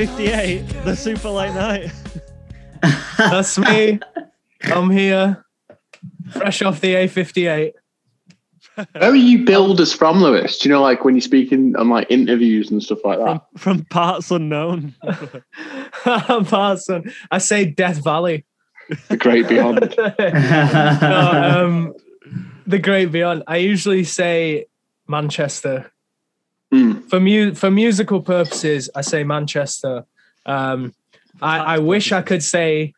The A58, the super late night. That's me. I'm here, fresh off the A58. Where are you builders from, Lewis? Do you know, like when you're speaking on like interviews and stuff like that? From, from parts unknown. Parson. I say Death Valley. The great beyond. no, um, the Great Beyond. I usually say Manchester. Hmm. For mu- for musical purposes, I say Manchester. Um, I, I wish I could say,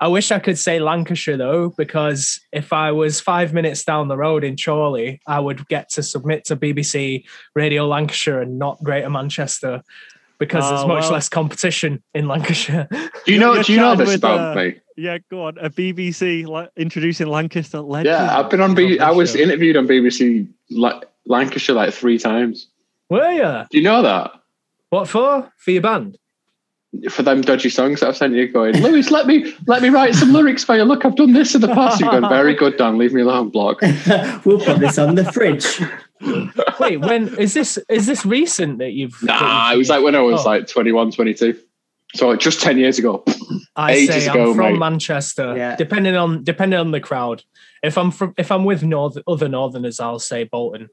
I wish I could say Lancashire though, because if I was five minutes down the road in Chorley, I would get to submit to BBC Radio Lancashire and not Greater Manchester, because there's Oh, much well. less competition in Lancashire. Do you know? You're Do you know this with, about uh, me? Yeah, go on. A BBC like, introducing Lancaster legend. Yeah, I've been on. B- on I was interviewed on BBC La- Lancashire like three times. Were you? Do you know that? What for? For your band? For them dodgy songs that I've sent you, going, Lewis, let me let me write some lyrics for you. Look, I've done this in the past. You've gone very good, Dan. Leave me alone, block. we'll put this on the fridge. Wait, when is this? Is this recent that you've? that Nah, you've- it was like when I was Oh. like 21, 22. So just 10 years ago. I ages say ago, I'm from mate. Manchester. Yeah. Depending on depending on the crowd. If I'm from if I'm with north other Northerners, I'll say Bolton.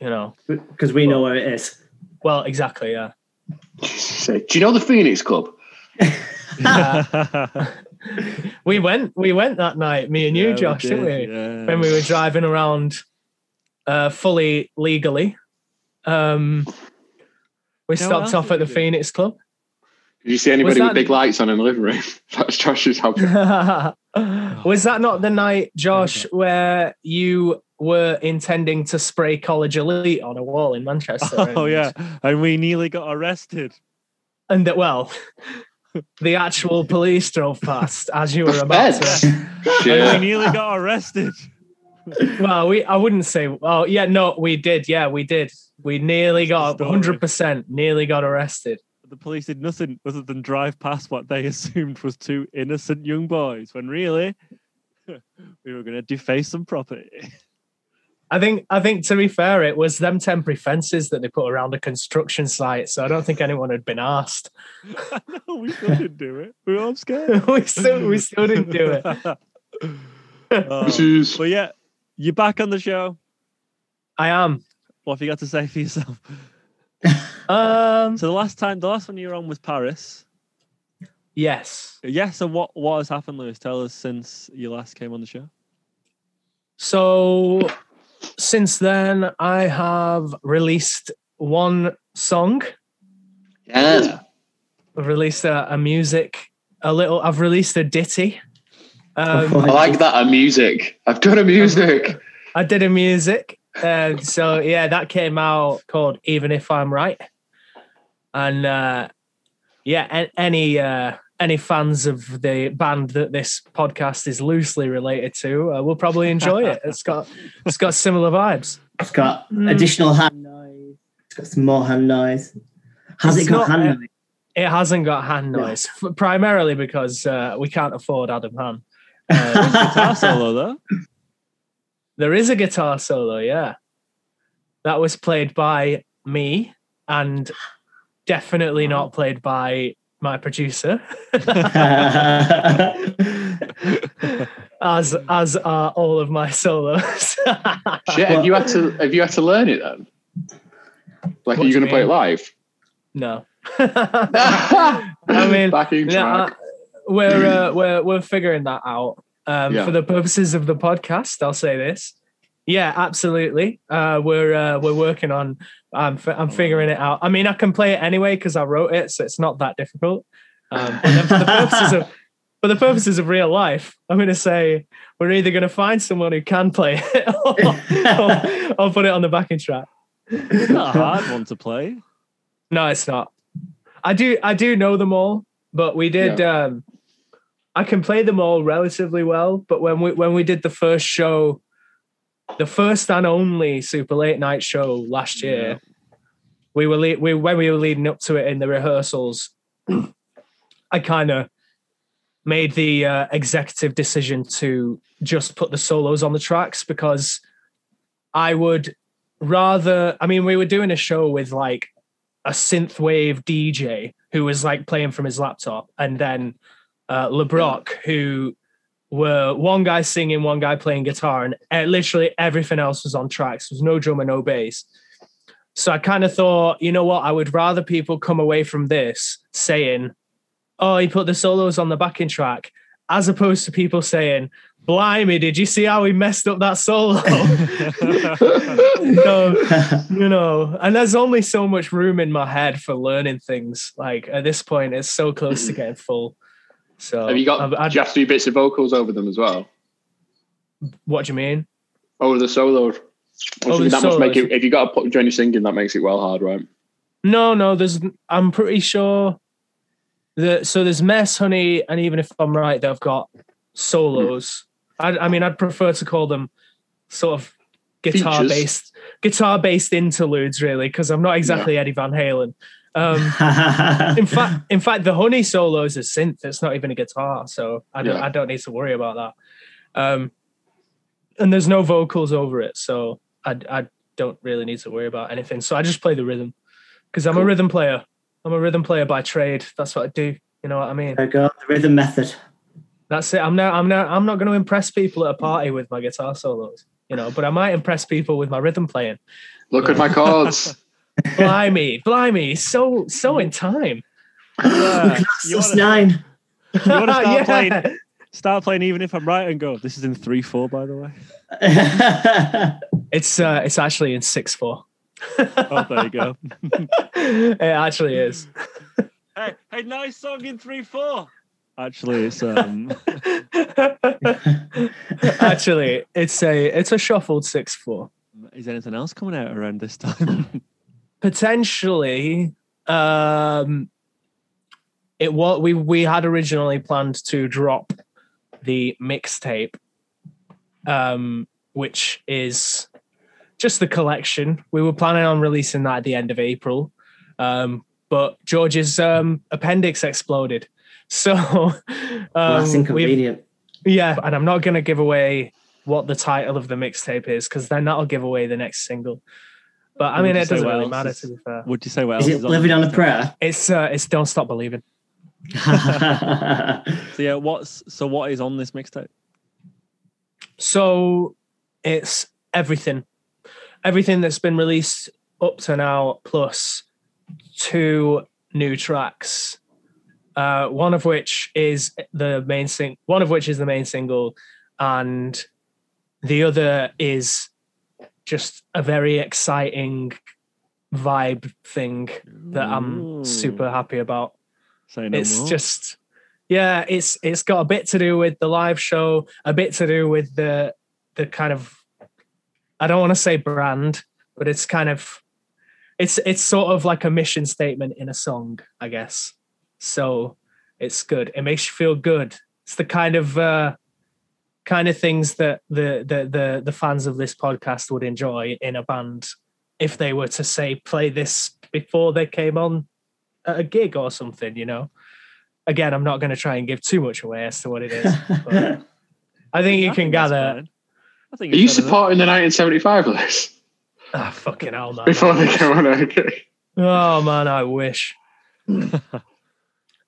You know. Because we know where it is. Well, exactly. Yeah. So, Do you know the Phoenix Club? We went. We went that night. Me and you, Yeah, we Josh, didn't we? yeah. When we were driving around, uh, fully legally. Um, we You stopped off at the we? Phoenix Club. Did you see anybody with big lights on in the living room? That's Josh's house. Was that not the night, Josh, where you were intending to spray College Elite on a wall in Manchester? Oh and- yeah, and we nearly got arrested. and that well, the actual police drove past as you were about Feds. to. And we nearly got arrested. Well, we I wouldn't say. Oh yeah, no, we did. Yeah, we did. We nearly got hundred percent. Nearly got arrested. The police did nothing other than drive past what they assumed was two innocent young boys, when really we were going to deface some property. I think. I think to be fair, it was them temporary fences that they put around a construction site. So I don't think anyone had been asked. no, we still didn't do it. We were all scared. we still we still didn't do it. Uh, This but yeah, you're back on the show. I am. What have you got to say for yourself? Um. So the last time, the last one you were on was Paris. Yes. Yes. So what what has happened, Lewis? Tell us since you last came on the show. So since then, I have released one song. Yeah. I've released a, a music, a little. I've released a ditty. Um, I like that. A music. I've done a music. I did a music, uh, so yeah, that came out called "Even If I'm Right," and uh, yeah, any uh, any fans of the band that this podcast is loosely related to uh, will probably enjoy it. It's got it's got similar vibes. It's got Mm. additional hand noise. It's got some more hand noise. Has It's it got not, hand uh, noise? It hasn't got hand noise, f- primarily because uh, we can't afford Adam Hann. Uh, Guitar solo though. There is a guitar solo, yeah. That was played by me and definitely not played by my producer, as as are all of my solos. Shit, have you had to have you had to learn it then? Like, What are you you going to play it live? no. I mean, backing yeah, track. we're uh, we're we're figuring that out. Um, Yeah. For the purposes of the podcast, I'll say this. Yeah, absolutely. Uh, we're uh, we're working on. I'm fi- I'm figuring it out. I mean, I can play it anyway because I wrote it, so it's not that difficult. Um, but for the purposes of for the purposes of real life, I'm going to say we're either going to find someone who can play it or, or, or put it on the backing track. It's not a hard one to play. No, it's not. I do I do know them all, but we did um I can play them all relatively well, but when we when we did the first show the first and only super late night show last year, we were le- we when we were leading up to it in the rehearsals, I kind of made the uh, executive decision to just put the solos on the tracks because I would rather I mean we were doing a show with like a synthwave DJ who was like playing from his laptop, and then uh, LeBrock who were one guy singing, one guy playing guitar, and uh, literally everything else was on tracks. There was no drum and no bass. So I kind of thought, you know what? I would rather people come away from this saying, "Oh, he put the solos on the backing track," as opposed to people saying, "Blimey, did you see how he messed up that solo?" so, you know, and there's only so much room in my head for learning things. Like at this point, it's so close to getting full. So Have you got? I've- I'd- do you have to do bits of vocals over them as well? what do you mean? Over the solos. Over the that must make it. If you got to put Johnny singing, that makes it well hard, right? No, no, there's I'm pretty sure that so there's mess, honey, and even if I'm right, they've got solos. Hmm. I, I mean, I'd prefer to call them sort of guitar Features. based guitar based interludes, really, because I'm not exactly Eddie Van Halen. Um, in fact, in fact, the honey solo is a synth. It's not even a guitar, so I don't Yeah. I don't need to worry about that. Um, and there's no vocals over it, so I I don't really need to worry about anything. So I just play the rhythm because I'm a rhythm player. I'm a rhythm player by trade. That's what I do. You know what I mean? There you go, the rhythm method. That's it. I'm now I'm now I'm not going to impress people at a party with my guitar solos. You know, but I might impress people with my rhythm playing. Look at my chords. Blimey, blimey, so so in time. Yeah. you wanna, nine. you wanna start Yeah. playing start playing even if I'm right and go, this is in three four by the way. It's uh, it's actually in six four. Oh there you go. it actually is. hey, hey, nice song in three four. Actually it's um actually, it's a it's a shuffled six four. is anything else coming out around this time? Potentially, um, it what we we had originally planned to drop the mixtape, um, which is just the collection. We were planning on releasing that at the end of April, um, but George's um, appendix exploded. So Well, that's um, inconvenient. Yeah, and I'm not going to give away what the title of the mixtape is because then that'll give away the next single. But I mean, it doesn't really matter is- to be fair. Would you say what Is else it is on living the on a prayer? It's uh, it's don't stop believing. So yeah, what's so what is on this mixtape? So it's everything, everything that's been released up to now, plus two new tracks. Uh, one of which is the main sing. One of which is the main single, and the other is just a very exciting vibe thing that I'm super happy about. No it's more. just yeah it's it's got a bit to do with the live show a bit to do with the the kind of i don't want to say brand but it's kind of it's it's sort of like a mission statement in a song i guess so it's good it makes you feel good it's the kind of uh kind of things that the the the, the fans of this podcast would enjoy in a band if they were to say play this before they came on at a gig or something, you know. Again, I'm not going to try and give too much away as to what it is. but I think you I can think gather. I think Are you it's better supporting the 1975 list Ah, fucking hell, man. before they come on? Okay. Oh man, I wish.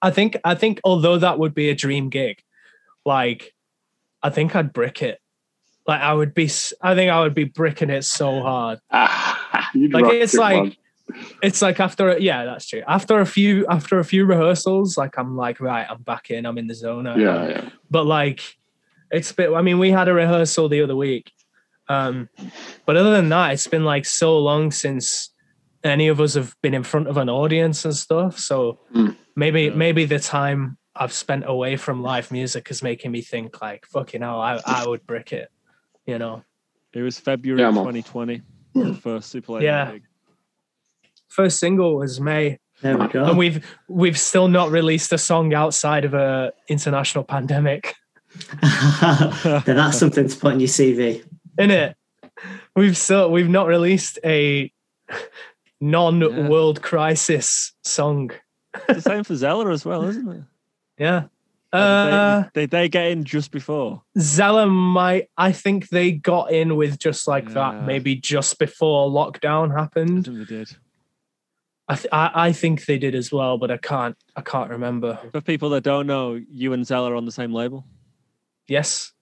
I think I think although that would be a dream gig, like I think I'd brick it. Like I would be, I think I would be bricking it so hard. Like, it's it, like- man. It's like after, a- yeah, that's true. After a few, after a few rehearsals, like I'm like, right, I'm back in, I'm in the zone. Yeah, yeah. but like it's a bit i mean we had a rehearsal the other week um but other than that it's been like so long since any of us have been in front of an audience and stuff so Mm. maybe Yeah. maybe the time i've spent away from live music is making me think like fucking hell i, I would brick it you know It was February Yeah, 2020. the first Super Late Yeah. gig. first single was may there we go. and we've we've still not released a song outside of a international pandemic then that's something to put in your CV. in it. We've still we've not released a non-world crisis song. It's the same for Zella as well, isn't it? Yeah. Uh, did they, did they get in just before? Zella might. I think they got in with just like Yeah. that, maybe just before lockdown I happened. think they did. I, th- I I think they did as well, but I can't I can't remember. For people that don't know, you and Zella are on the same label Yes,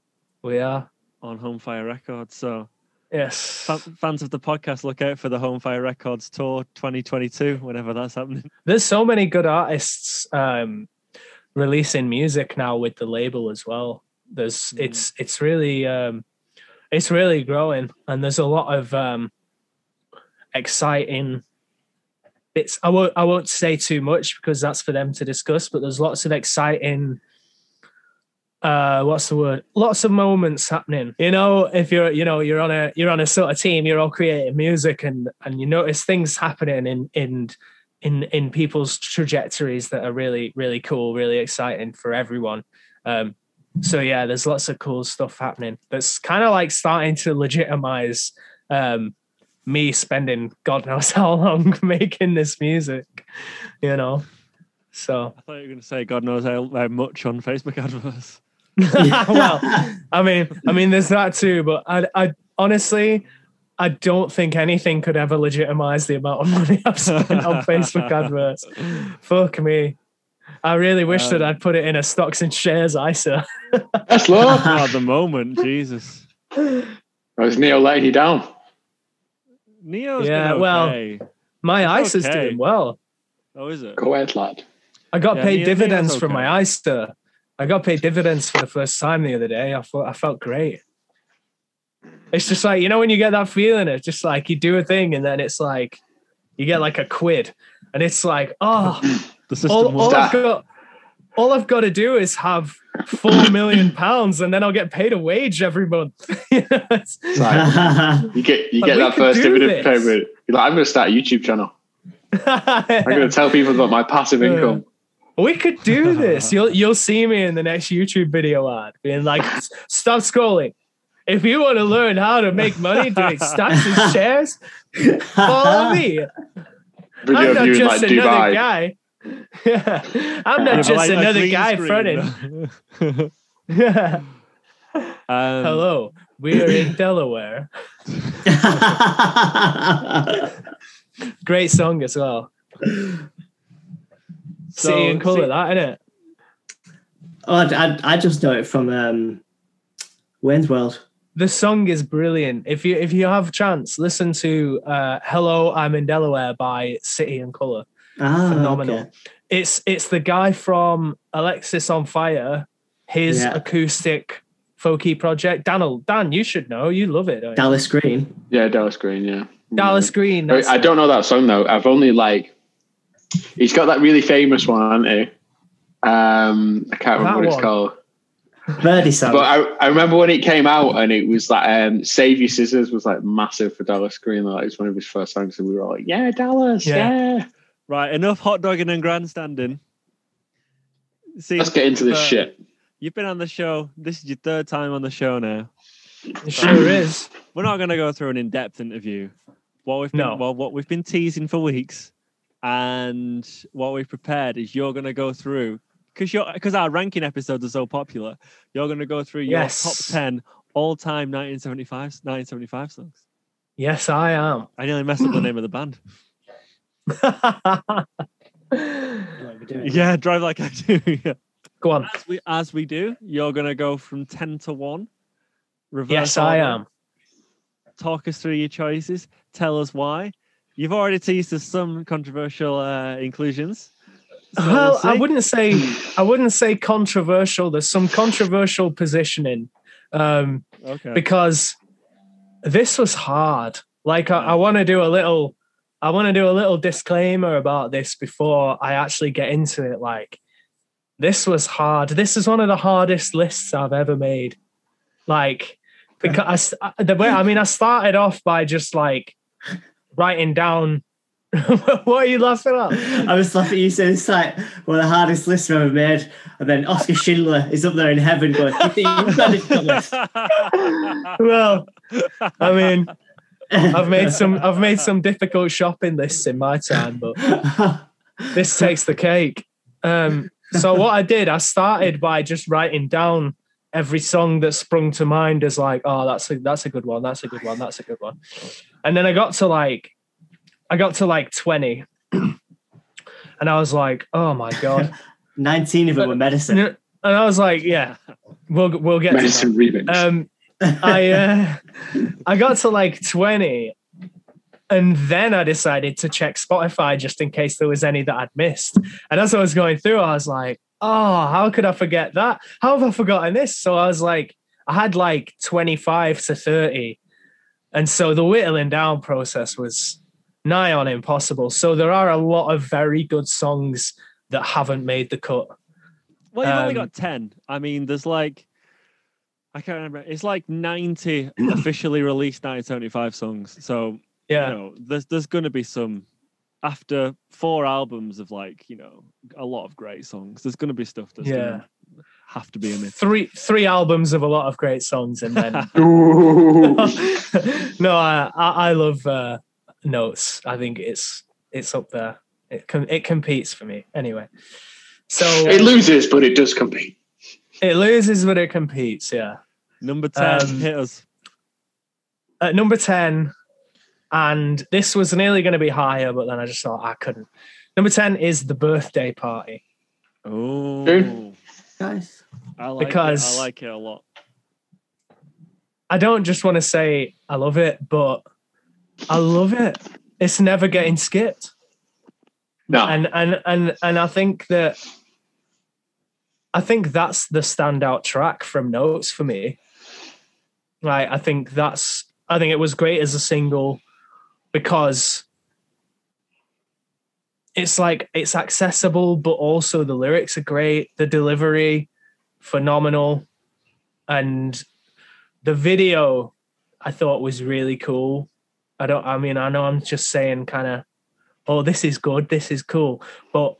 we are. on Home Fire Records. So Yes, fa- fans of the podcast, look out for the Home Fire Records tour 2022, whenever that's happening. there's so many good artists um, releasing music now with the label as well. There's Mm. it's it's really um, it's really growing, and there's a lot of um, exciting bits. I won't I won't say too much because that's for them to discuss. But there's lots of exciting. Uh, what's the word? Lots of moments happening. You know, if you're, you know, you're on a, you're on a sort of team. You're all creating music, and and you notice things happening in in in in people's trajectories that are really really cool really exciting for everyone. Um so yeah there's lots of cool stuff happening that's kind of like starting to legitimize um me spending god knows how long making this music you know? So. I thought you were going to say, God knows how, how much on Facebook adverts. well i mean i mean there's that too but i i honestly I don't think anything could ever legitimize the amount of money I've spent on Facebook adverts. Fuck me. I really wish that Um, I'd put it in a stocks and shares ISA. That's low. At the moment, Jesus. Was Neo letting you down? Neo's Yeah, been well. My It's ISA's okay. doing well. Oh, is it? Go ahead, lad. I got Yeah, paid Neo- dividends Neo's from okay. my ISA. I got paid dividends for the first time the other day. I thought I felt great. It's just like, you know, when you get that feeling, it's just like you do a thing and then it's like you get like a quid. And it's like, oh, The system all, all I've got all I've got to do is have four million pounds and then I'll get paid a wage every month. You know, it's- It's like, you get you But get we that first do dividend payment. You're like, I'm going to start a YouTube channel. I'm going to tell people about my passive income. we could do this. You'll you'll see me in the next YouTube video ad being like, stop scrolling. If you want to learn how to make money doing stocks and shares, follow me. Video I'm not just like another Dubai. guy. I'm not but just like- like another green guy screen. fronting. um, Hello, we are in Delaware. Great song as well. So, City and Colour, see- that innit? oh, I, I, I just know it from um, Wayne's World. The song is brilliant. If you if you have a chance, listen to uh, "Hello, I'm in Delaware" by City and Colour. Ah, Phenomenal. okay. It's it's the guy from Alexisonfire, his Yeah. acoustic folky project. Daniel, Dan, you should know. You love it. don't you? Dallas Green. Yeah, Dallas Green. Yeah. Dallas Green. I, that's I don't know that song though. I've only like he's got that really famous one, hasn't he? Um, I can't remember That what it's called. Birdie song. But I, I remember when it came out and it was like um, "Save Your Scissors" was like massive for Dallas Green. Like it was one of his first songs, and we were all like, "Yeah, Dallas, Yeah. yeah." Right, enough hot dogging and grandstanding. See, Let's get into this uh, shit. You've been on the show. This is your third time on the show now. It sure is. We're not going to go through an in-depth interview. What we've been, No. well, what we've been teasing for weeks, and what we've prepared is you're going to go through because you're because our ranking episodes are so popular. You're going to go through your Yes. top ten all-time 1975 1975 songs. Yes, I am. I nearly messed up the name of the band. What are we doing? Yeah, drive like I do. yeah. Go on. As we as we do, you're going to go from ten to one. Reverse Yes, I am. talk us through your choices. Tell us why. You've already teased us some controversial uh, inclusions. So we'll well, I wouldn't say I wouldn't say controversial. There's some controversial positioning um, Okay. because this was hard. Like I, I want to do a little, I want to do a little disclaimer about this before I actually get into it. Like this was hard. This is one of the hardest lists I've ever made. Like because I, the way I mean, I started off by just like writing down. what are you laughing at? I was laughing at you saying it's like one of the hardest lists I've ever made. And then Oscar Schindler is up there in heaven going, you think you've managed the list? well, I mean, I've made some I've made some difficult shopping lists in my time, but this takes the cake. Um, so what I did, I started by just writing down every song that sprung to mind as like, oh, that's a that's a good one, that's a good one, that's a good one. And then I got to like I got to like 20. and I was like, "Oh my god!" 19 of them were medicine. and I was like, "Yeah, we'll we'll get to that." Medicine remix. um i uh i got to like 20 and then i decided to check spotify just in case there was any that i'd missed and as i was going through i was like oh how could i forget that how have i forgotten this so i was like i had like 25 to 30 and so the whittling down process was nigh on impossible so there are a lot of very good songs that haven't made the cut Well, you've only Um, got 10. I mean, there's like, I can't remember. It's like 90 officially released 1975 songs. So, yeah you know, there's, there's going to be some, after four albums of like, you know, a lot of great songs, there's going to be stuff that's Yeah. going to have to be in it. three three albums of a lot of great songs and then no, I I, I love uh, notes. I think it's it's up there. It com- it competes for me anyway. So it loses, but it does compete. it loses, but it competes. Yeah. Number 10, Um, hit us. At number ten, and this was nearly going to be higher, but then I just thought I couldn't. Number ten is the birthday party. Oh, nice. I like Because- it. I like it a lot. I don't just want to say I love it, but I love it. It's never getting skipped. No. and and and and I think that I think that's the standout track from Notes for me. Right, I think that's I think it was great as a single because it's like it's accessible, but also the lyrics are great, the delivery phenomenal, and the video I thought was really cool. I don't I mean I know I'm just saying kind of oh this is good this is cool but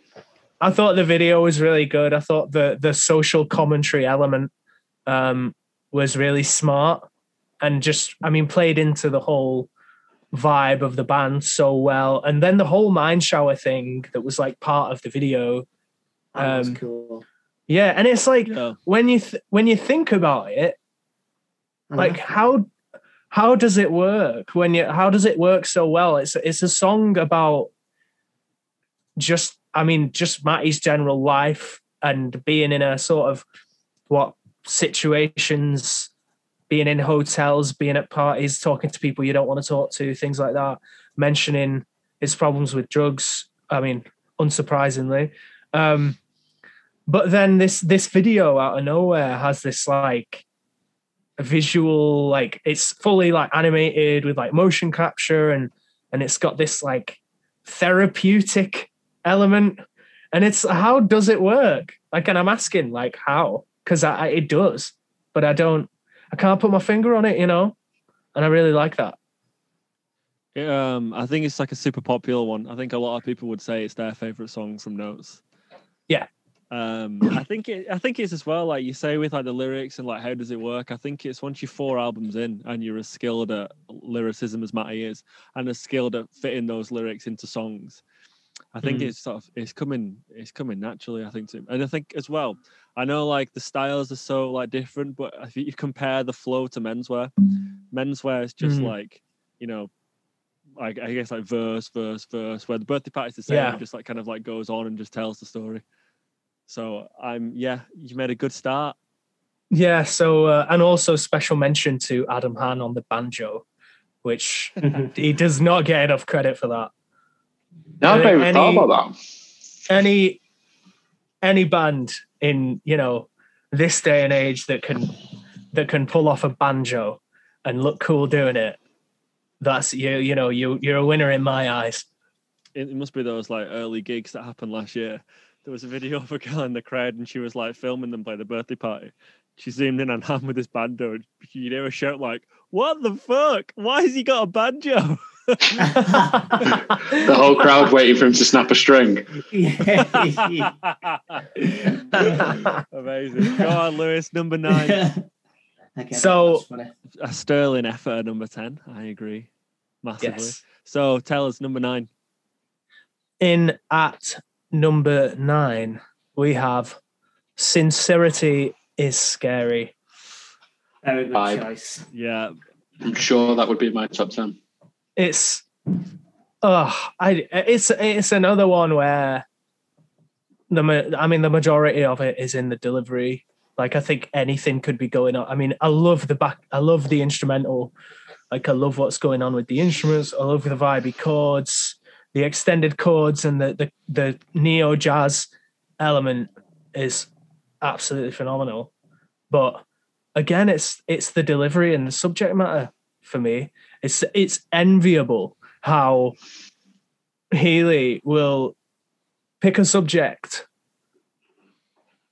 i thought the video was really good i thought the the social commentary element um was really smart and just i mean played into the whole vibe of the band so well and then the whole mind shower thing that was like part of the video Um, cool. yeah and it's like Yeah. when you th- when you think about it like like how how does it work when you how does it work so well? It's it's a song about just i mean just matty's general life and being in a sort of what situations being in hotels being at parties talking to people you don't want to talk to things like that mentioning his problems with drugs i mean unsurprisingly. Um but then this this video out of nowhere has this like visual like it's fully like animated with like motion capture and and it's got this like therapeutic element and it's how does it work like and i'm asking like how because I, I it does but i don't i can't put my finger on it you know and i really like that It, um, I think it's like a super popular one. I think a lot of people would say it's their favorite song from Notes. Yeah. Um, I think it. I think it's as well like you say with like the lyrics and like how does it work. I think it's once you're four albums in and you're as skilled at lyricism as Matty is, and as skilled at fitting those lyrics into songs. I think Mm. it's sort of it's coming it's coming naturally. I think to and I think as well. I know like the styles are so like different, but if you compare the flow to menswear, menswear is just Mm. like you know like I guess like verse, verse, verse. Where the birthday party is the same, Yeah. it just like kind of like goes on and just tells the story. So I'm yeah, you made a good start. yeah so uh, and also special mention to adam hann on the banjo which he does not get enough credit for that No, I've not Any- thought about that. any any band in you know this day and age that can that can pull off a banjo and look cool doing it that's you you know you you're a winner in my eyes It, it must be those like early gigs that happened last year. There was a video of a girl in the crowd and she was like filming them by the birthday party. She zoomed in on Hann with his banjo and you hear her shout like, What the fuck? Why has he got a banjo? The whole crowd waiting for him to snap a string. Amazing. Go on, Lewis, number nine. I get it, So- a sterling effort at number 10. I agree massively. yes So tell us number nine. in at number nine we have sincerity is scary Very good Five. choice. Yeah. I'm sure that would be my top 10. it's oh i it's it's another one where the ma- I mean the majority of it is in the delivery. Like I think anything could be going on. I mean, I love the back. I love the instrumental. Like I love what's going on with the instruments. I love the vibey chords, the extended chords, and the the, the neo jazz element is absolutely phenomenal. But again, it's it's the delivery and the subject matter for me. It's it's enviable how Healy will pick a subject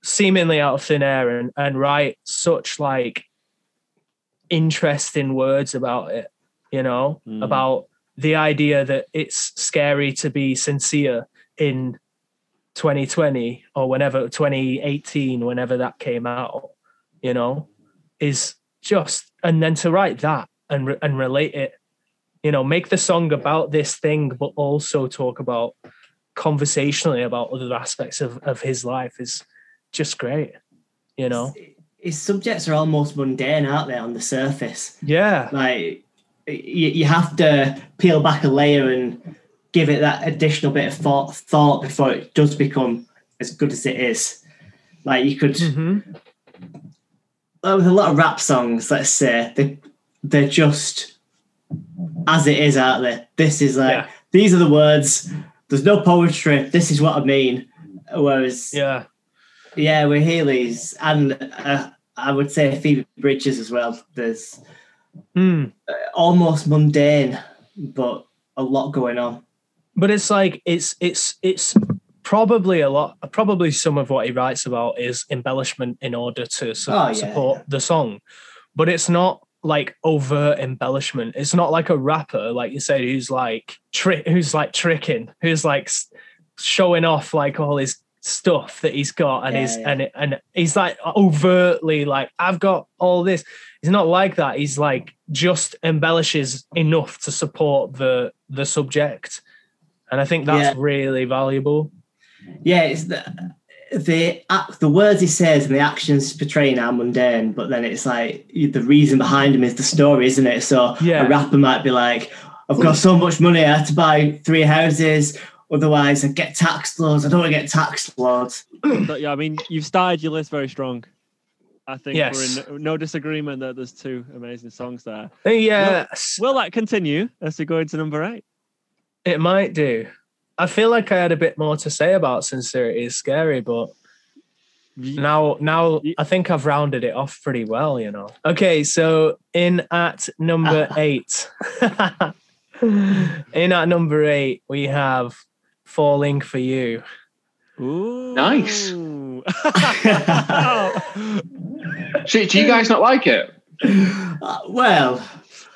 seemingly out of thin air and, and write such like interesting words about it, you know, Mm. about the idea that it's scary to be sincere in 2020 or whenever 2018, whenever that came out, you know, is just and then to write that and re- and relate it, you know, make the song about this thing, but also talk about conversationally about other aspects of, of his life is just great, you know. His subjects are almost mundane, aren't they, on the surface? Yeah, Like you, you have to peel back a layer and give it that additional bit of thought, thought before it does become as good as it is. Like you could, hmm like with a lot of rap songs, let's say they they're just as it is, aren't they? This is like Yeah. these are the words. There's no poetry. This is what I mean. Whereas, yeah, yeah, we're Healy's, and uh, I would say Phoebe Bridgers as well. There's Mm. almost mundane, but a lot going on. but it's like it's it's it's probably a lot. Probably some of what he writes about is embellishment in order to su- Oh, yeah, support yeah. the song, but it's not like overt embellishment. It's not like a rapper, like you said, who's like trick, who's like tricking, who's like showing off like all his stuff that he's got, and Yeah, he's yeah. and and he's like overtly like I've got all this. He's not like that. He's like just embellishes enough to support the the subject, and I think that's Yeah. really valuable. Yeah, it's the the uh, the words he says and the actions portraying are mundane, but then it's like the reason behind him is the story, isn't it? So Yeah. a rapper might be like, "I've got so much money, I have to buy three houses." Otherwise, I get taxed loads. I don't want to get taxed loads. But yeah, I mean, you've started your list very strong. I think Yes. we're in no, no disagreement that there's two amazing songs there. Yes, uh, Will that continue as we go into number eight? it might do. I feel like I had a bit more to say about sincerity is scary, but now now I think I've rounded it off pretty well, you know. Okay, so in at number eight. in at number eight, we have Falling for You. Ooh. Nice. I So, do you guys not like it? Uh, well,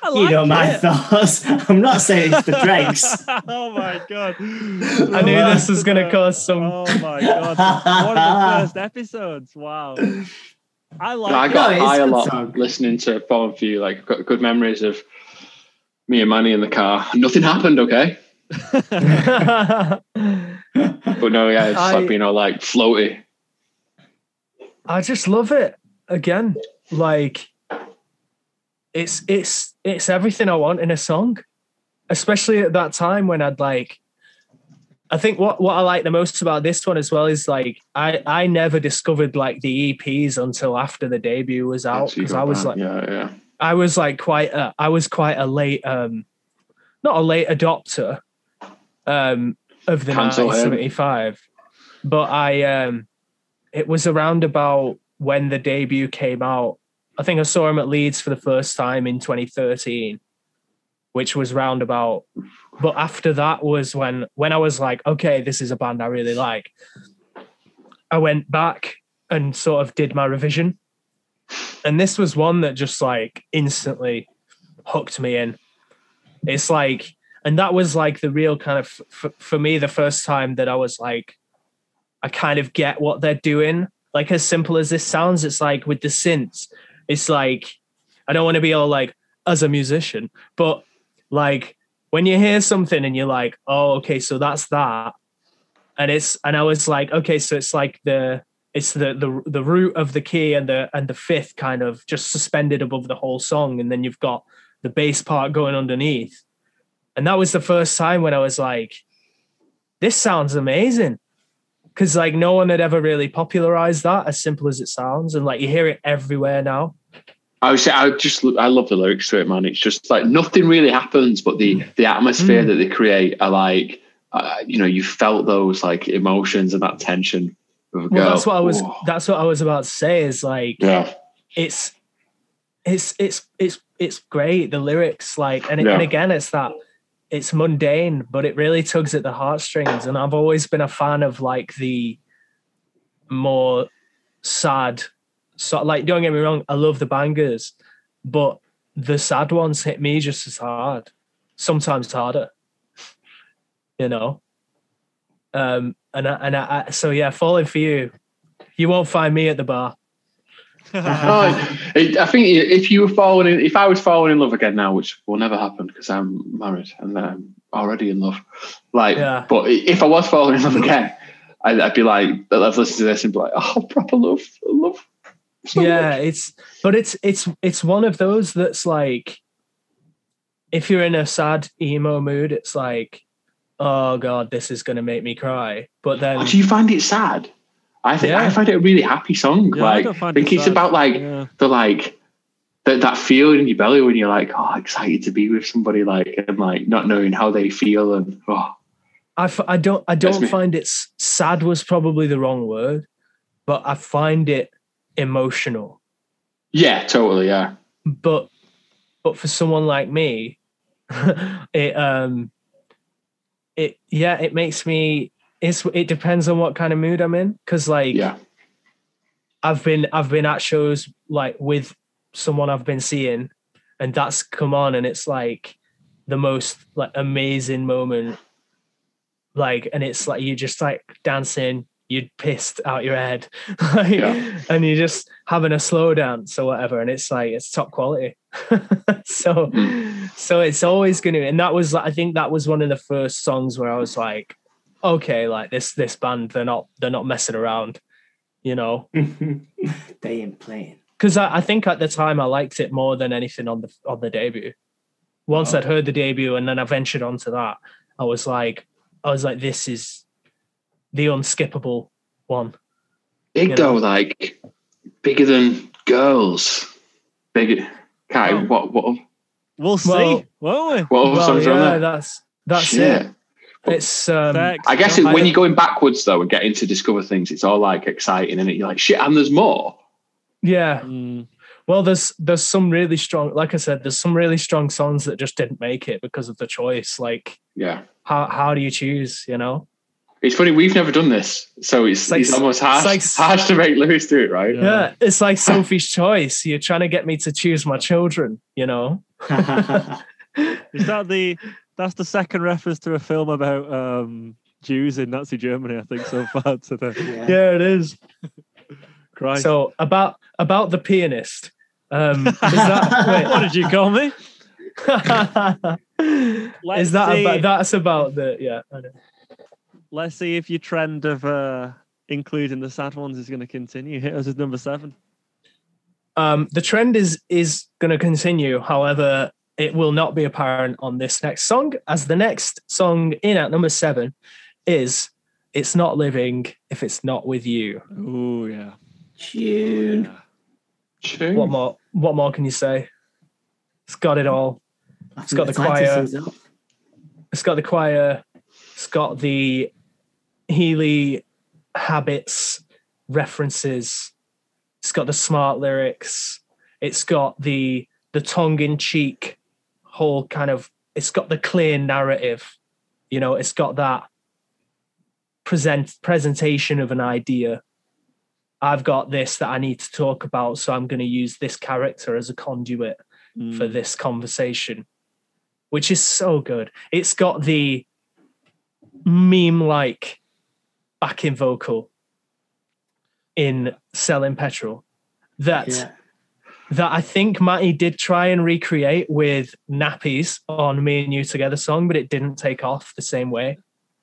you like know my thoughts. I'm not saying it's the dregs. oh my god! I knew this was going to cause some. Oh my god! One of the first episodes. Wow. I like. No, I got No, high a a lot song. listening to Fallen for You. Like, I've got good memories of me and Manny in the car. Nothing happened, okay? But no, yeah, it's I- like being all like floaty. I just love it. Again, like it's it's it's everything I want in a song. Especially at that time when I'd like I think what, what I like the most about this one as well is like I, I never discovered like the EPs until after the debut was out because I was that. like yeah, yeah. I was like quite a, I was quite a late um not a late adopter um of the Cancel him. 1975 but I um it was around about when the debut came out. I think I saw him at Leeds for the first time in 2013 which was round about. But after that was when when I was like okay this is a band I really like. I went back and sort of did my revision. And this was one that just like instantly hooked me in. It's like and that was like the real kind of f- for me the first time that i was like i kind of get what they're doing. Like as simple as this sounds it's like with the synths it's like i don't want to be all like as a musician but like when you hear something and you're like oh okay so that's that and it's and i was like okay so it's like the it's the the the root of the key and the and the fifth kind of just suspended above the whole song and then you've got the bass part going underneath and that was the first time when i was like this sounds amazing because like no one had ever really popularized that as simple as it sounds and like you hear it everywhere now I would say I just I love the lyrics to it, man. It's just like nothing really happens, but the the atmosphere Mm. that they create are like, uh, you know, you felt those like emotions and that tension of a girl. well that's what i was Oh, that's what i was about to say is like yeah, it's it's it's it's it's great the lyrics like and, Yeah. and again it's that it's mundane but it really tugs at the heartstrings. And i've always been a fan of like the more sad so like don't get me wrong i love the bangers but the sad ones hit me just as hard sometimes harder you know? Um and I, and I, I so yeah falling for you. You won't find me at the bar It- I think if you were falling in, if I was falling in love again now, which will never happen because I'm married and I'm already in love, like, Yeah. but if I was falling in love again, I'd, I'd be like, I'd listen to this and be like, oh, proper love, love. so yeah much. it's but it's it's it's one of those that's like if you're in a sad emo mood it's like oh god this is going to make me cry but then Oh, do you find it sad? I think I find it a really happy song. Yeah, like, I, think it's sad. about like Yeah. the like that that feeling in your belly when you're like, oh, excited to be with somebody, like, and like not knowing how they feel, and oh, I, f- I don't I don't find it's sad was probably the wrong word but I find it emotional yeah, totally, yeah, but but for someone like me it um it yeah it makes me it's it depends on what kind of mood I'm in because like yeah, I've been I've been at shows like with someone I've been seeing, and that's come on, and it's like the most like amazing moment. Like, and it's like you're just like dancing, you're pissed out your head, like, Yeah. and you're just having a slow dance or whatever, and it's like it's top quality. so, hmm. so it's always gonna, and that was I think that was one of the first songs where I was like, okay, like this this band they're not they're not messing around, you know they ain't playing. because I, I think at the time I liked it more than anything on the on the debut. Once Oh. I'd heard the debut and then I ventured onto that, I was like, I was like, this is the unskippable one. big You though, know. like bigger than girls. Bigger. Kai, Oh. what what We'll see, Well- won't we? what well, songs are yeah, there? that's that's Shit. it. It's um, I guess it, when don't- you're going backwards though and getting to discover things, it's all like exciting and you're like shit, and there's more. yeah. Mm, Well, there's there's some really strong, like I said, there's some really strong songs that just didn't make it because of the choice. Like, Yeah. how how do you choose? You know? It's funny, we've never done this, so it's, It's like- it's almost harsh, it's like- harsh to make Lewis do it, right? Yeah. Yeah, it's like Sophie's choice. You're trying to get me to choose my children. You know? Is that the? That's the second reference to a film about um, Jews in Nazi Germany. I think so far today. yeah. Yeah, it is. Christ. So about about the pianist. Um, is that what did you call me? is that see. about, that's about the yeah? I know. Let's see if your trend of uh, including the sad ones is going to continue. Hit us with number seven. Um, the trend is is going to continue. However, it will not be apparent on this next song, as the next song in at number seven is "It's Not Living If It's Not With You." Oh yeah. Tune. Yeah. Tune. What more? What more can you say? It's got it all. It's got the choir. It's got the choir. It's got the Healy habits references. It's got the smart lyrics. It's got the the tongue in cheek whole kind of. It's got the clear narrative. You know, it's got that present presentation of an idea. I've got this that I need to talk about, so I'm going to use this character as a conduit for Mm. this conversation, which is so good. It's got the meme like backing vocal in Selling Petrol that Yeah. That I think Matty did try and recreate with nappies on Me and You Together song, but it didn't take off the same way.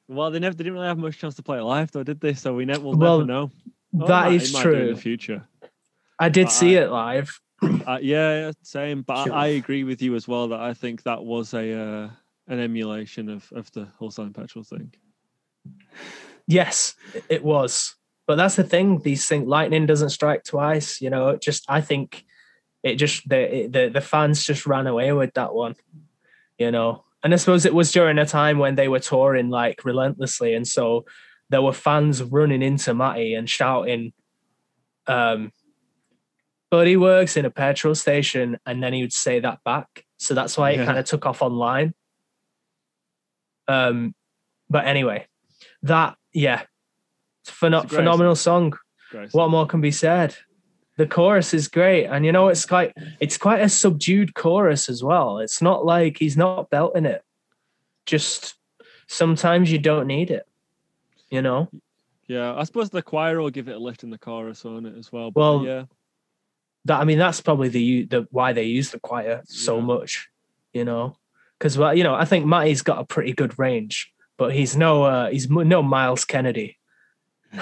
Well, they never they didn't really have much chance to play it live, though, did they? So we ne- we'll Well, never know. Oh, that might- is it might do in the future. I did But see I- it live. Uh, yeah, yeah, same. But Sure. I, I agree with you as well that I think that was a uh, an emulation of of the whole Silent Petrol thing. Yes, it was. But that's the thing. These things, lightning doesn't strike twice. You know, just I think it just the the the fans just ran away with that one. You know, and I suppose it was during a time when they were touring like relentlessly, and so there were fans running into Matty and shouting, um, "But he works in a petrol station," and then he would say that back. So that's why it Yeah. kind of took off online. Um, but anyway, that yeah, it's pheno- It's a phenomenal song. What more can be said? The chorus is great, and you know it's quite it's quite a subdued chorus as well. It's not like he's not belting it. Just sometimes you don't need it. You know. Yeah, I suppose the choir will give it a lift in the chorus on it as well. But Well, yeah, that I mean that's probably the the why they use the choir so Yeah. much, you know, because well, you know, I think Matty's got a pretty good range, but he's no uh, he's no Myles Kennedy.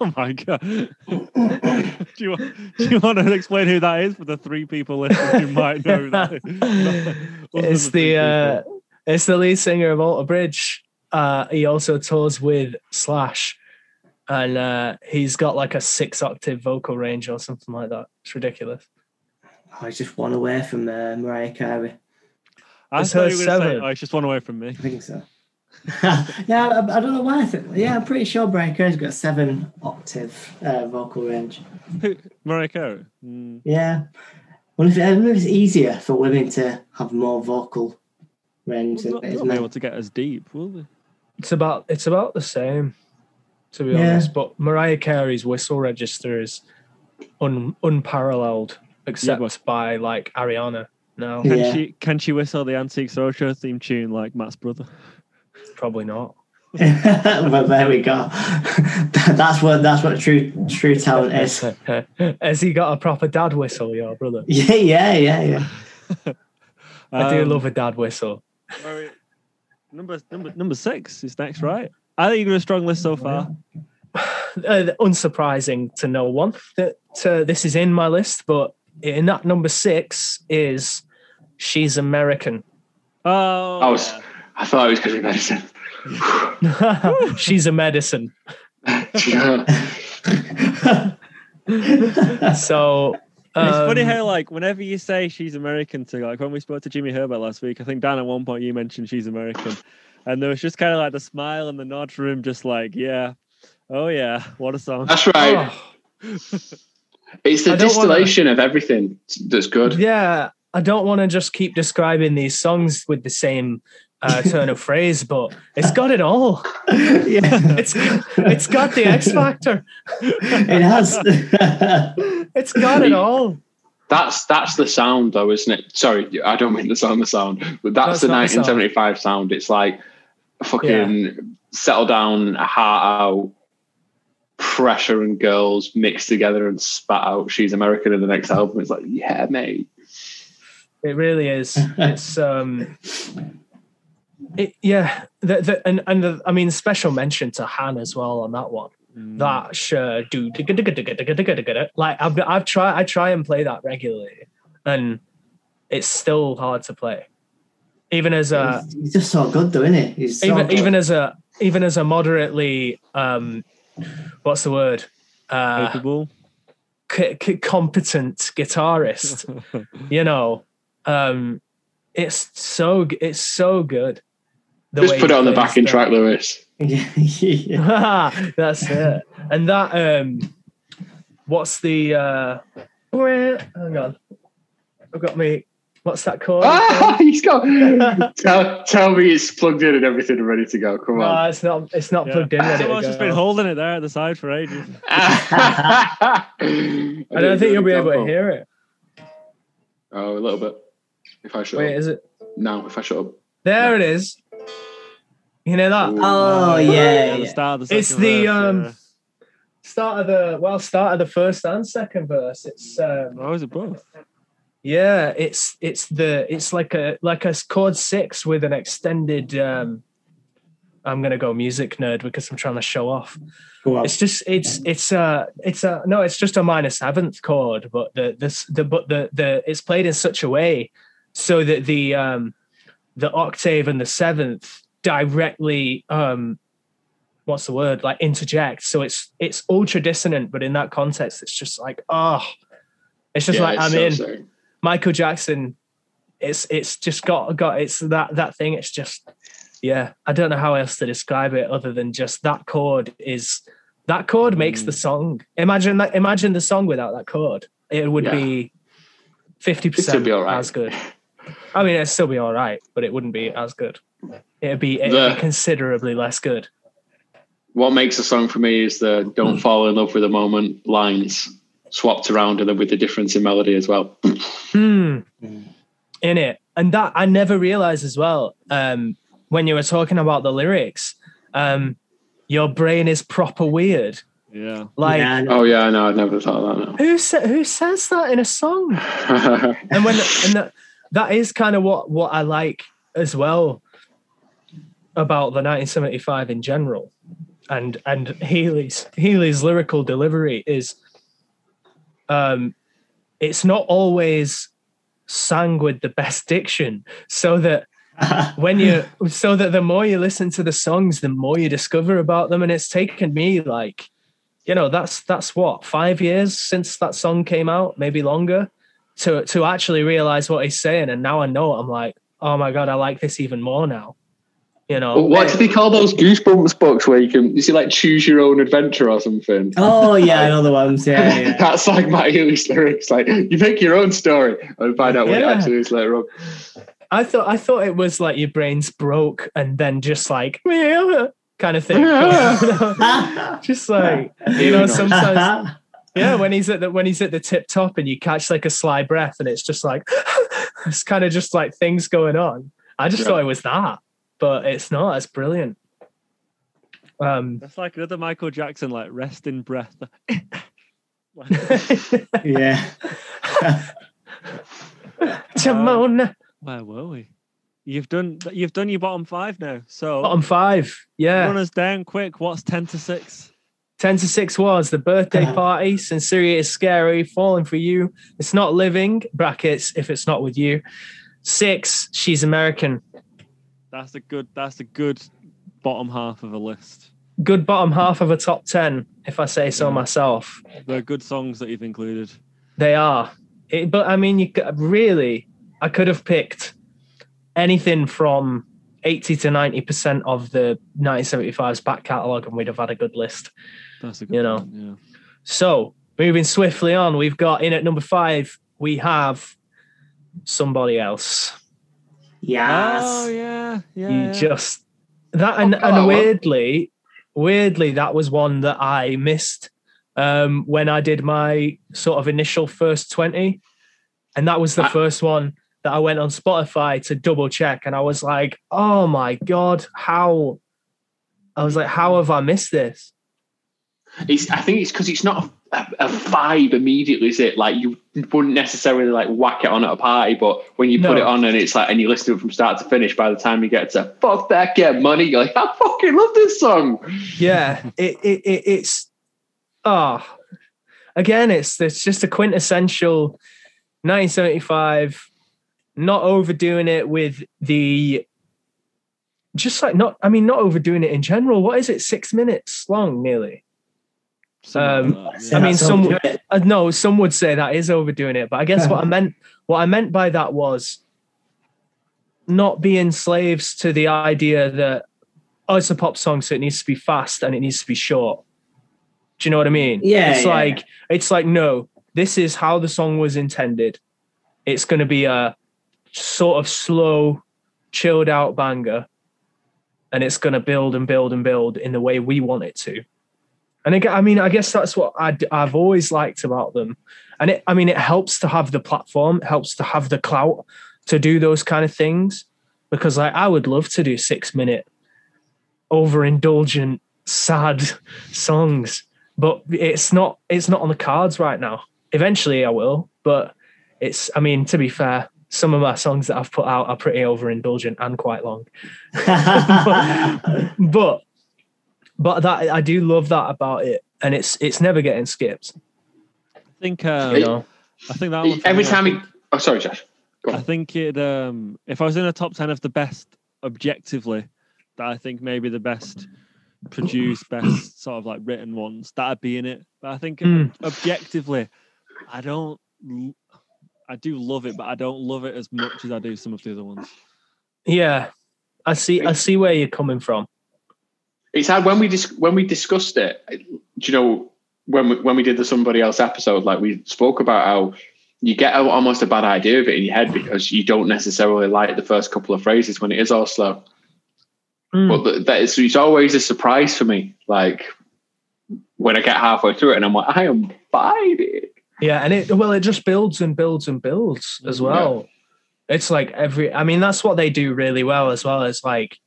oh my god. do you want, do you want to explain who that is for the three people listening who might know who that is? Other than it's three the uh, it's the lead singer of Alter Bridge. Uh, he also tours with Slash, and uh, he's got like a six octave vocal range or something like that. It's ridiculous. I was just one away from uh, Mariah Carey. I it's thought her you were gonna say, seven. oh, it's just one away from me. I think so. yeah, I, I don't know why. I think, yeah, I'm pretty sure Mariah Carey's got seven octave uh, vocal range. Who- Mariah Carey. Mm, Yeah. Well, if, I wonder if it's easier for women to have more vocal range well, than not, it is not be men. able to get as deep, will they? It's about it's about the same, to be Yeah. honest. But Mariah Carey's whistle register is un, unparalleled, except but- by like Ariana. No, Can Yeah. she can she whistle the Antiques Roadshow theme tune like Matt's brother? Probably not. well, there we go. that's what that's what true true talent is. Has he got a proper dad whistle, your brother? Yeah, yeah, yeah, yeah. I do Um, love a dad whistle. Murray- Number number number six is next, right? I think you've got a strong list so far. Uh, unsurprising to no one that uh, this is in my list, but in that number six is "She's American." Oh, I was, yeah. I thought it was because of medicine. She's a medicine. Yeah. So it's funny um, how like whenever you say she's American to like when we spoke to Jimmy Herbert last week, I think Dan at one point you mentioned she's American, and there was just kind of like the smile and the nod from him, just like yeah, oh yeah, what a song. That's right. oh, It's the I don't wanna- distillation of everything that's good. yeah, I don't want to just keep describing these songs with the same uh, turn of phrase, but it's got it all. yeah, It's it's got the X factor. it has. It's got it all. That's that's the sound, though, isn't it? Sorry, I don't mean the sound, the sound, but that's, That's the not the sound. 1975 sound. It's like fucking settle down, heart out, pressure and girls mixed together and spat out. She's American in the next album. It's like, yeah, mate. It really is. It's um, it yeah. The, the, and and the, I mean, special mention to Hann as well on that one. Mm. That sure, do like I've I've tried I try and play that regularly, and it's still hard to play. Even as a he's, he's just so good, though, isn't he? He's so even good. even as a even as a moderately um, what's the word? Uh, capable. c- c- competent guitarist. you know, um, it's so it's so good. The Just way put it on the backing track, Lewis. yeah, yeah. That's it. And that um, what's the uh? Hang on, I've got me. What's that called? Ah, he's got. tell, tell me it's plugged in and everything and ready to go. Come no, on. it's not. It's not Yeah. plugged in. Ready to Someone's just been holding it there at the side for ages. I I don't think you'll be able to hear it. Oh, a little bit. If I shut Wait, up. is it? No, if I shut up. There it is. You know that? Oh yeah, the yeah. start of the It's the, verse, um, yeah. Start of the well, start of the first and second verse. It's um, Oh, is it both? Yeah, it's it's the it's like a like a chord six with an extended. um I'm gonna go music nerd because I'm trying to show off. Go. It's just it's it's a it's a no, it's just a minor seventh chord, but the this the but the the it's played in such a way so that the um the octave and the seventh directly um what's the word like interject. So it's it's ultra dissonant, but in that context, it's just like oh, it's just Yeah, like it's I'm so in. sick. Michael Jackson. It's it's just got got it's that that thing. It's just yeah. I don't know how else to describe it other than just that chord is that chord makes the Mm. song. Imagine that. Imagine the song without that chord. It would Yeah. be 50% be right. as good. I mean, it'd still be all right, but it wouldn't be as good. It'd be, it'd The- be considerably less good. What makes a song for me is the "Don't Hmm. fall in love with a moment" lines swapped around, and then with the difference in melody as well. Hmm. Mm. In it, and that I never realized as well. Um, when you were talking about the lyrics, um, your brain is proper weird. Yeah. Like Yeah, Oh yeah, I know. I'd never thought of that. who sa- who says that in a song? and when and that, that is kind of what what I like as well about the 1975 in general. And and Healy's Healy's lyrical delivery is um it's not always sang with the best diction. So that when you so that the more you listen to the songs the more you discover about them. And it's taken me like you know that's that's what 5 years since that song came out maybe longer to to actually realize what he's saying. And now I know it. I'm like oh my god I like this even more now you know what do they call those goosebumps books where you can you see like choose your own adventure or something? oh yeah, I know the ones. Yeah, yeah. That's like my English lyrics. Like you make your own story and find out what it Yeah. actually is later on. I thought I thought it was like your brain's broke and then just like kind of thing just like you know sometimes yeah when he's at the when he's at the tip top and you catch like a sly breath and it's just like it's kind of just like things going on i just Yeah. thought it was that but it's not it's brilliant um That's like another Michael Jackson, like rest in breath. Yeah. Timon, where were we? You've done you've done your bottom five now. So bottom five yeah run us down quick. What's ten to six? 10 to 6 was the birthday party sincerity is scary falling for you it's not living brackets if it's not with you six she's american That's a good. That's a good bottom half of a list. good bottom half of a top 10 if i say so Yeah. myself They're good songs that you've included. they are It- but i mean you could, really i could have picked anything from 80 to 90 percent of the 1975's back catalogue and we'd have had a good list That's a good. You know. yeah. So moving swiftly on, we've got in at number five, we have somebody else. Yes. Oh yeah, yeah. you yeah. just that and, Oh, and weirdly, weirdly, that was one that I missed um, when I did my sort of initial first 20. And that was the Ah. first one that I went on Spotify to double check. And I was like, oh my God, how I was like, how have I missed this? It's, I think it's because it's not a, a vibe immediately, is it? Like you wouldn't necessarily like whack it on at a party, but when you put No. it on and it's like, and you listen to it from start to finish, by the time you get to "fuck that, get money," you're like, I fucking love this song. yeah it, it, it it's ah again it's it's just a quintessential 1975 not overdoing it with the just like not i mean not overdoing it in general what is it six minutes long nearly um, like I mean, some- all to it. uh, no some would say that is overdoing it but i guess what i meant what i meant by that was not being slaves to the idea that oh it's a pop song so it needs to be fast and it needs to be short. Do you know what i mean? Yeah, it's yeah. like it's like no this is how the song was intended. It's going to be a sort of slow chilled out banger and it's going to build and build and build in the way we want it to and again, I mean, I guess that's what i have always liked about them. And it, I mean, it helps to have the platform, it helps to have the clout to do those kind of things. Because like, I would love to do six minute, overindulgent, sad songs, but it's not. It's not on the cards right now. Eventually, I will. But it's. I mean, to be fair, some of my songs that I've put out are pretty overindulgent and quite long. but but that I do love that about it, and it's it's never getting skipped. I think. Um, You know, I think that one. Every me, I time he, oh sorry, Josh. I think it. Um, if I was in a top ten of the best objectively, that I think maybe the best produced, best sort of like written ones that'd be in it. But I think Mm. objectively, I don't. I do love it, but I don't love it as much as I do some of the other ones. Yeah, I see. I see where you're coming from. It's hard when we dis- when we discussed it. Do you know when we, when we did the somebody else episode? Like we spoke about how you get a, almost a bad idea of it in your head because you don't necessarily like the first couple of phrases when it is all slow. Mm. But th- that is, it's always a surprise for me. Like when I get halfway through it and I'm like, I am vibing. Yeah, and it well, it just builds and builds and builds as Yeah. well. It's like every. I mean, that's what they do really well as well as like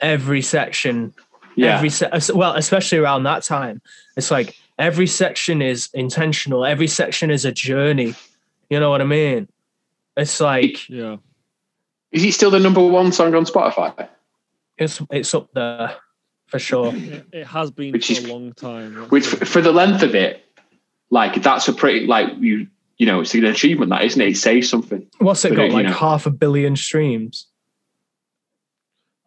every section Yeah, every se- well especially around that time it's like every section is intentional every section is a journey you know what i mean it's like Yeah, is he still the number one song on Spotify? it's it's up there for sure it, it has been Which for is- a long time. Which it. for the length of it, like that's a pretty like you you know it's an achievement that isn't it? It says something. what's it But, got you like know. half a billion streams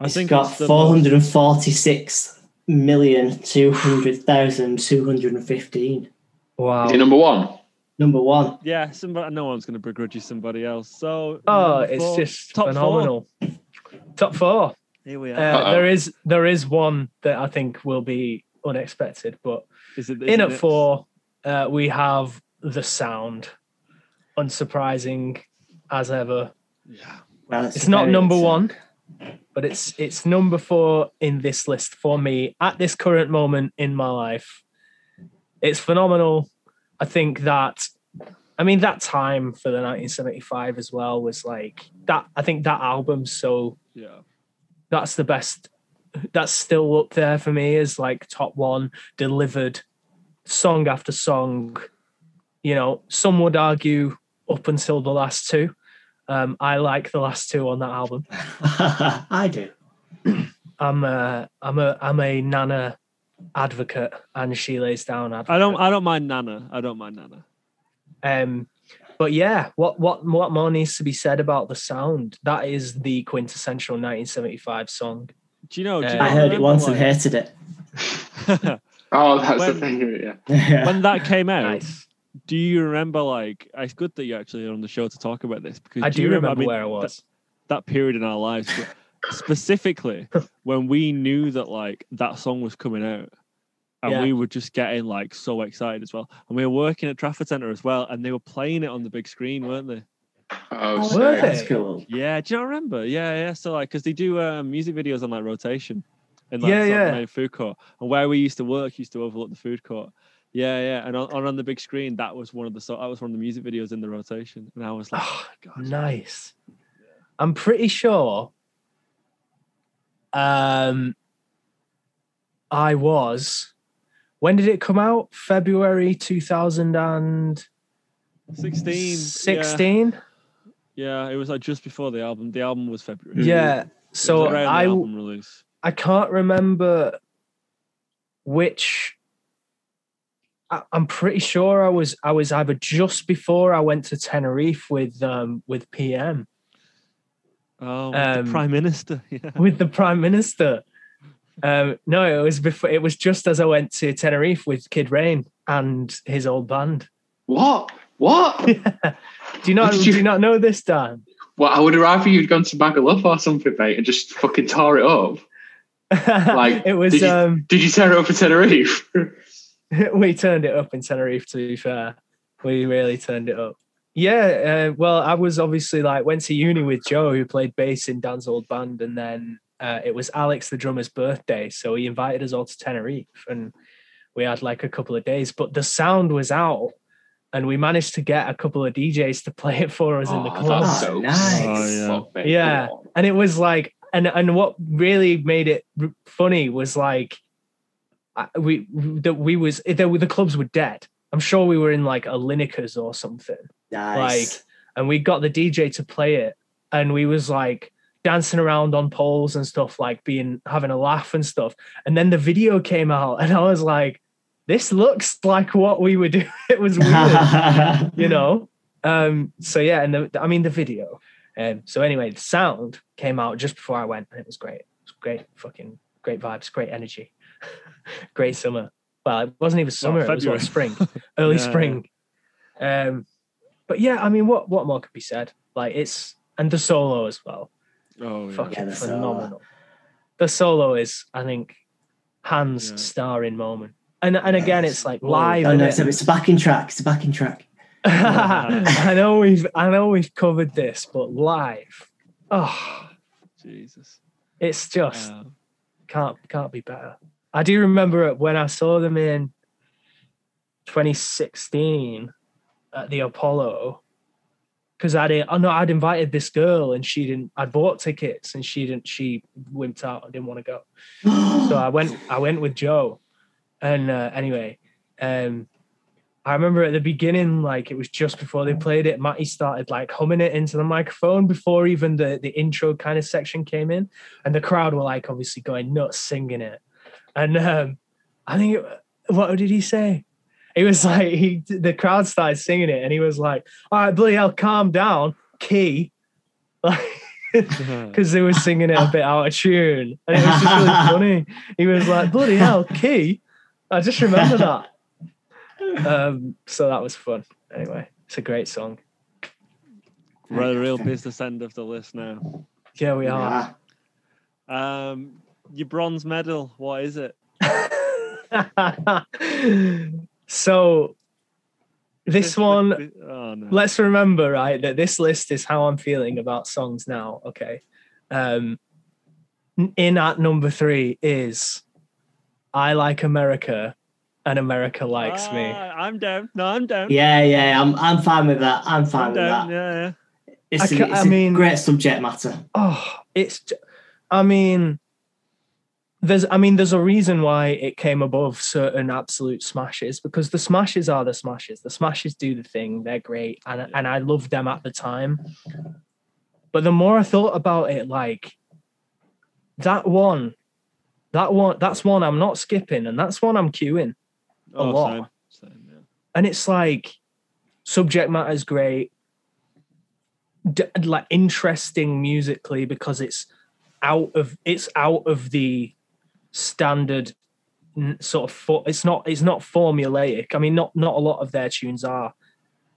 I It's think got it's the four most- hundred and forty-six million two hundred thousand two hundred and fifteen. wow Is it number one? Number one. Yeah, somebody. No one's going to begrudge you somebody else. So oh number it's four- just top phenomenal top four Four. Here we are. uh, there is there is one that i think will be unexpected but is it in is at it- four uh, we have the sound unsurprising as ever Yeah. Well, It's not number interesting. one, but it's it's number four in this list for me at this current moment in my life. It's phenomenal. I think that I mean that time for the 1975 as well was like that I think that album so Yeah. that's the best that's still up there for me as like top one delivered song after song you know some would argue up until the last two um i like the last two on that album I do. i'm a i'm a i'm a nana advocate and she lays down advocate. I don't. I don't mind Nana. I don't mind Nana. um but yeah what what what more needs to be said about the sound that is the quintessential 1975 song Do you know? Do you Uh, I heard it remember, once and like- hated it. Oh, that's When- the thing. Yeah. when that came out, nice do you remember? Like, it's good that you actually are on the show to talk about this because i do you remember I mean, where i that- was that period in our lives, specifically when we knew that like that song was coming out. And Yeah. we were just getting like so excited as well. And we were working at Trafford Centre as well, and they were playing it on the big screen, weren't they? Oh, Were they? That's cool. Yeah, do you not remember? Yeah, yeah. So like, because they do uh, music videos on like rotation, in like Yeah, sort yeah. food court, and where we used to work used to overlook the food court. Yeah, yeah. And on, on on the big screen, that was one of the so that was one of the music videos in the rotation, and I was like, oh god, Nice. I'm pretty sure um I was when did it come out? February 2016. sixteen. Yeah. yeah, it was like just before the album. The album was February. Yeah. So I. I can't remember which I'm pretty sure I was I was either just before I went to Tenerife with um with PM Oh, with um, the prime minister. Yeah. with the prime minister. Um, no, it was before. It was just as I went to Tenerife with Kid Rain and his old band. What? What? do you not? Do you- you not know this, Dan? well, I would have rather you'd gone to Magaluf or something, mate, and just fucking tore it up. Like, it was. did you- Um, Did you tear it up for Tenerife? we turned it up in Tenerife. To be fair, we really turned it up. Yeah. Uh, well, I was obviously like went to uni with Joe, who played bass in Dan's old band, and then uh, it was Alex, the drummer's birthday, so he invited us all to Tenerife, and we had like a couple of days. But the sound was out, and we managed to get a couple of DJs to play it for us in the Oh, club. that's Oh, so nice. Oh, yeah. Yeah. and it was like and and what really made it r- funny was like I- we that we was the, the clubs were dead. I'm sure we were in like a lineker's or something. Nice. and we got the dj to play it and we was like dancing around on poles and stuff like being having a laugh and stuff. And then the video came out and i was like this looks like what we were doing. It was weird you know? Um so yeah and the, i mean the video. Um so anyway the sound came out just before i went and it was great. It was great fucking great vibes, great energy, great summer. Well, it wasn't even summer; it was what, February. spring, early Yeah, yeah. spring. Um, but yeah, I mean, what what more could be said? Like it's and the solo as well, Oh yeah. fucking the solo. phenomenal. The solo is, I think, Hann's Yeah. starring moment. And and again, it's like live. Oh no, innit? it's a, it's a backing track. It's a backing track. I know we've I know we've covered this, but live, oh, Jesus. it's just Um, can't can't be better. I do remember when I saw them in 2016 at the Apollo because I'd I know I'd invited this girl and she didn't I'd bought tickets and she didn't she wimped out I didn't want to go. So I went I went with Joe. And uh, anyway um I remember at the beginning like it was just before they played it Matty started like humming it into the microphone before even the the intro kind of section came in. And the crowd were like obviously going nuts singing it and um I think it, what did he say he was like he the crowd started singing it and he was like all right bloody hell calm down key like because they were singing it a bit out of tune, and it was just really funny. He was like, "Bloody hell, key!" I just remember that. Um, so that was fun. Anyway, it's a great song. Real, real business end of the list now. Yeah, we are. Yeah. Um, your bronze medal. What is it? so this one, Oh no. let's remember, right, that this list is how I'm feeling about songs now. Okay. Um, in at number three is I Like America and America Likes Me. Ah, I'm down. No, I'm down. Yeah, yeah, I'm I'm fine with that. I'm fine I'm with down. that. Yeah, yeah. It's, I a, ca- it's I a mean- great subject matter. Oh, it's. i mean, there's. I mean, there's a reason why it came above certain absolute smashes because the smashes are the smashes. The smashes do the thing. They're great, and and I loved them at the time. But the more I thought about it, like that one, that one, that's one I'm not skipping, and that's one I'm queuing. Oh, lot. Same. Same, yeah. and it's like subject matter is great d- like interesting musically because it's out of it's out of the standard sort of fo- it's not it's not formulaic i mean not not a lot of their tunes are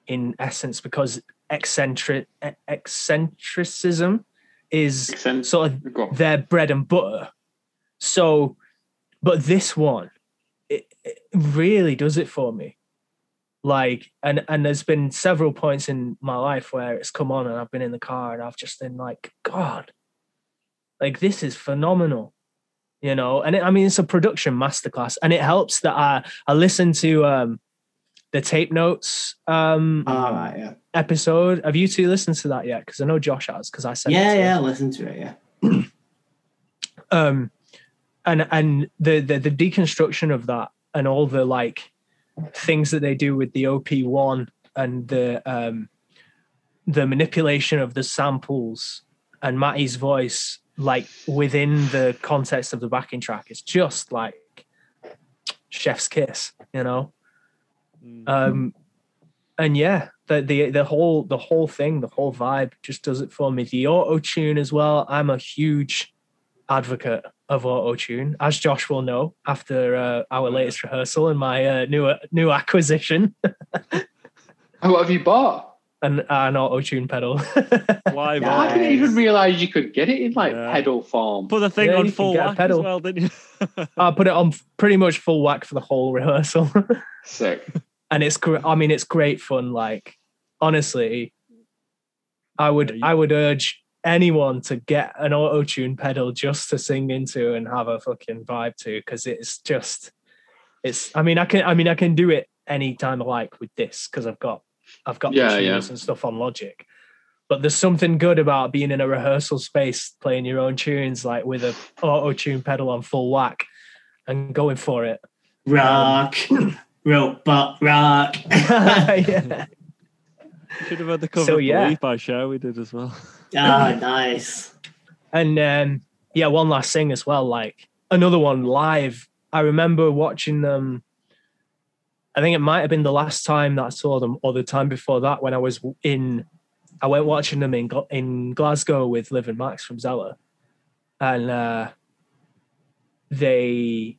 in essence because eccentric eccentricism is Accent- sort of their bread and butter. So, but this one, it, it really does it for me. Like, and and there's been several points in my life where it's come on and I've been in the car and I've just been like, God, like this is phenomenal, you know. And it, I mean, it's a production masterclass, and it helps that I I listen to um the tape notes um right, yeah. episode. Have you two listened to that yet? Because I know Josh has. Because I it Yeah, yeah, listen to it, yeah. um and and the, the the deconstruction of that and all the like things that they do with the op1 and the um the manipulation of the samples and matty's voice like within the context of the backing track it's just like chef's kiss you know Mm. um and yeah the the the whole the whole thing the whole vibe just does it for me the auto tune as well i'm a huge advocate of auto tune as josh will know after uh, our latest rehearsal and my uh, new new acquisition Oh, what have you bought? An an auto tune pedal Live I didn't even realize you could get it in like Yeah. pedal form. Put the thing Yeah, on full get a whack as pedal. well, didn't you? i put it on pretty much full whack for the whole rehearsal Sick. and it's great. I mean, it's great fun. Like, honestly, I would Yeah, you- I would urge anyone to get an auto tune pedal just to sing into and have a fucking vibe to, because it's just, it's. I mean, I can I mean I can do it anytime I like with this because I've got I've got Yeah, the yeah. tunes and stuff on Logic. But there's something good about being in a rehearsal space playing your own tunes, like with a auto tune pedal on full whack, and going for it. Rock, robot, rock. yeah. Should have had the cover So, of yeah. Believe by Cher. We did as well. Ah, nice. And um, yeah, one last thing as well, like another one live. I remember watching them. I think it might have been the last time that I saw them, or the time before that when I was in. I went watching them in in Glasgow with Liv and Max from Zella, and uh, they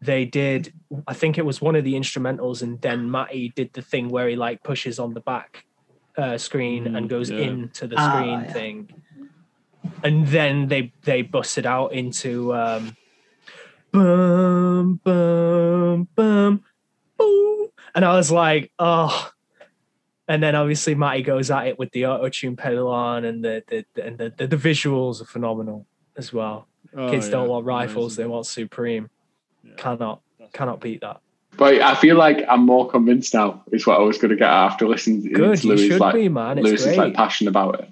they did I think it was one of the instrumentals and then Matty did the thing where he like pushes on the back uh, screen Mm, and goes yeah. into the Ah, screen yeah. thing. And then they they busted out into um boom boom boom boom and I was like, oh and then obviously Matty goes at it with the auto tune pedal on and the the, the and the, the, the visuals are phenomenal as well. Oh, Kids don't want rifles, amazing. they want Supreme. Yeah. Cannot That's- cannot beat that. But I feel like I'm more convinced now. Is what I was going to get after listening to Good, you Lewis. should Like be, man. It's Lewis is like passionate about it.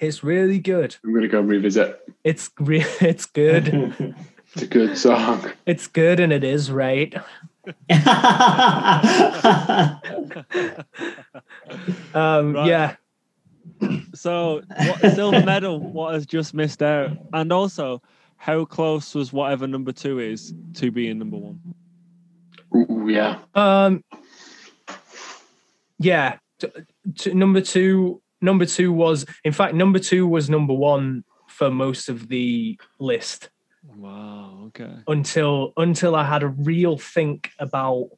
It's really good. I'm going to go and revisit. It's re- it's good. It's a good song. it's good and it is right. Um Right. yeah. So, what, silver medal, what has just missed out? And also, how close was whatever number two is to being number one? Ooh, yeah. Um yeah. T- t- number 2 number 2 was in fact number 2 was number 1 for most of the list. Wow, okay. until until I had a real think about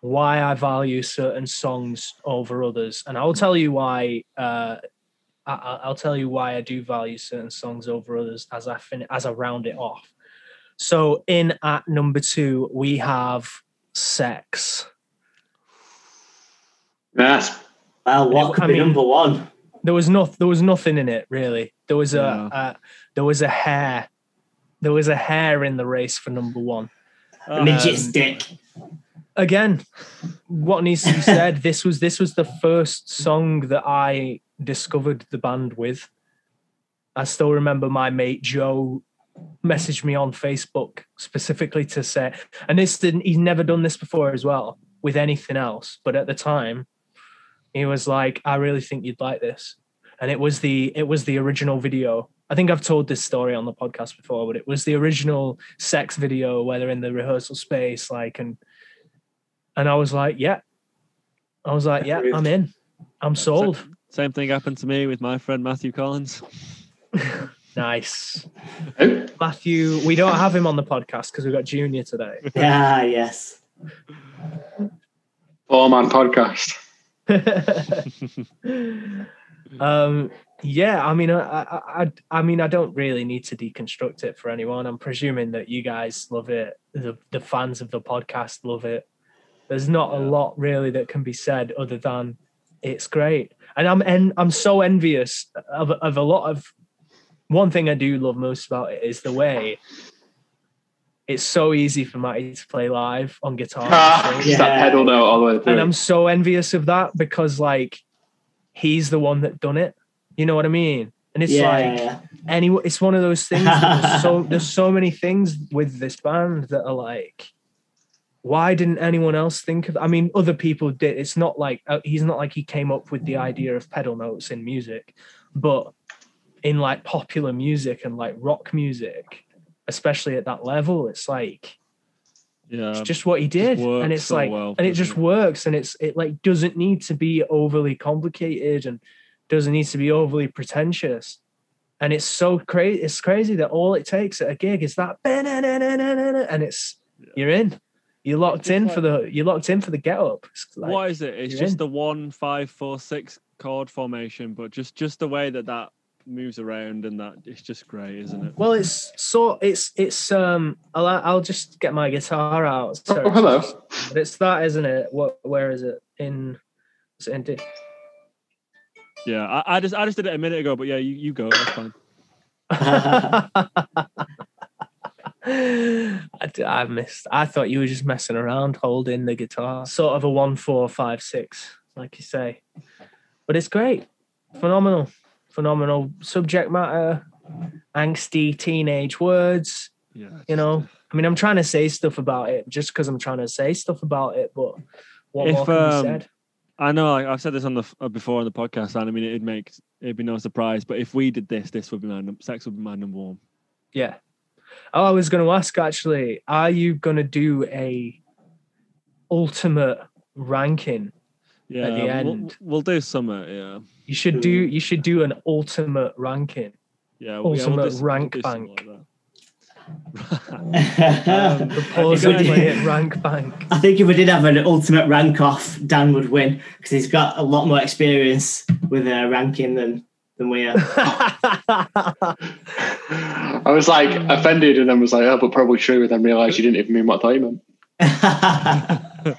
why I value certain songs over others, and I'll tell you why. Uh, I, I- I'll tell you why I do value certain songs over others as I fin- as I round it off. So in at number two we have "Sex." That's well, what could I be mean- number one? There was no there was nothing in it really. There was a, Yeah. a there was a hair. There was a hair in the race for number one. A Um, midget's dick. again what needs to be said this was this was the first song that i discovered the band with i still remember my mate joe messaged me on facebook specifically to say and this didn't he's never done this before as well with anything else but at the time he was like i really think you'd like this and it was the it was the original video i think i've told this story on the podcast before but it was the original sex video where they're in the rehearsal space like and and I was like, yeah. I was like, yeah, I'm in. I'm sold. Same thing happened to me with my friend Matthew Collins. Nice. Matthew, we don't have him on the podcast because we've got Junior today. Yeah, yes. Four man podcast. um, yeah, I mean, I, I, I, I mean, I don't really need to deconstruct it for anyone. I'm presuming that you guys love it. The, the fans of the podcast love it. There's not a lot really that can be said other than it's great. And I'm en- I'm so envious of, of a lot of. One thing I do love most about it is the way it's so easy for Matty to play live on guitar. Ah, and sing. that Yeah. pedal note all the way through. and I'm so envious of that because like he's the one that done it. You know what I mean? And it's yeah, like yeah. any it's one of those things there's so there's so many things with this band that are like why didn't anyone else think of i mean other people did it's not like uh, he's not like he came up with the idea of pedal notes in music but in like popular music and like rock music especially at that level it's like Yeah, it's just what he did and it's so like well, and it just it? works and it's it like doesn't need to be overly complicated and doesn't need to be overly pretentious and it's so crazy it's crazy that all it takes at a gig is that and it's you're in you're locked in like- for the you're locked in for the get up It's like, what is it? It's just in. the one, five, four, six chord formation, but just just the way that that moves around and that it's just great, isn't it? well it's so it's it's um I'll, I'll just get my guitar out Oh, hello. but it's that isn't it what where is it in is it in D? Yeah, I, I just I just did it a minute ago, but yeah, you, you go. That's fine. I, I missed. I thought you were just messing around holding the guitar, sort of a one, four, five, six, like you say. But it's great, phenomenal, phenomenal subject matter, angsty teenage words. Yeah, You know, I mean, I'm trying to say stuff about it just because I'm trying to say stuff about it, but what If, more can um, be said? I know. Like, I've said this on the uh, before on the podcast, and I mean, it'd make it'd be no surprise. But if we did this, this would be my num- sex would be my number one. Yeah. Oh, I was going to ask actually, are you going to do a ultimate ranking Yeah, the we'll- end. We'll, do summer. Yeah, You should do you should do an ultimate ranking. yeah. we- yeah, Ultimate do some- rank something bank. like that. Um, The pause play at rank bank. I think if we did have an ultimate rank off, Dan would win because he's got a lot more experience with uh, ranking than than we are. I was like offended and then was like, oh, but probably true. And then realised you didn't even mean what I thought you meant.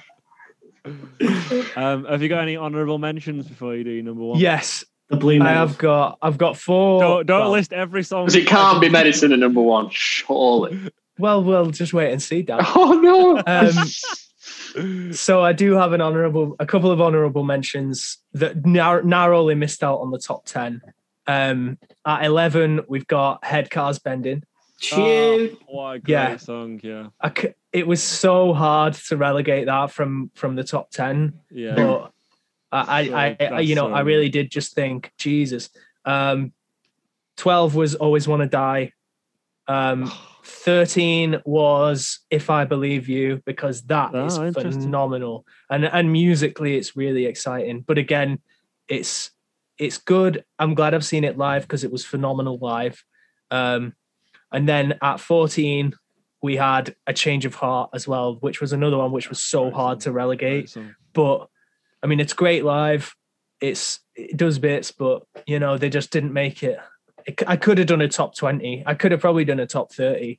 um, have you got any honourable mentions before you do your number one? yes, the blue I have got. I've got four. Don't, don't well, list every song. Because it can't be medicine at number one, surely. Well, we'll just wait and see, Dan. Oh no. Um, So I do have an honourable, a couple of honourable mentions that nar- narrowly missed out on the top ten. Um, at eleven, we've got Head Cars Bending. Shoot. Oh, what a great Yeah. song, yeah. I c- it was so hard to relegate that from from the top ten, Yeah. but I, I, I, you know, I really did just think, Jesus. Um, Twelve was always want to die. Um, 13 was if i believe you because that is Oh, interesting. phenomenal. And and musically it's really exciting. But again it's it's good. I'm glad i've seen it live because it was phenomenal live. Um and then at 14 we had a change of heart as well which was another one which was so hard to relegate. But I mean, it's great live. It's it does bits, but you know they just didn't make it. it I could have done a top twenty. I could have probably done a top thirty,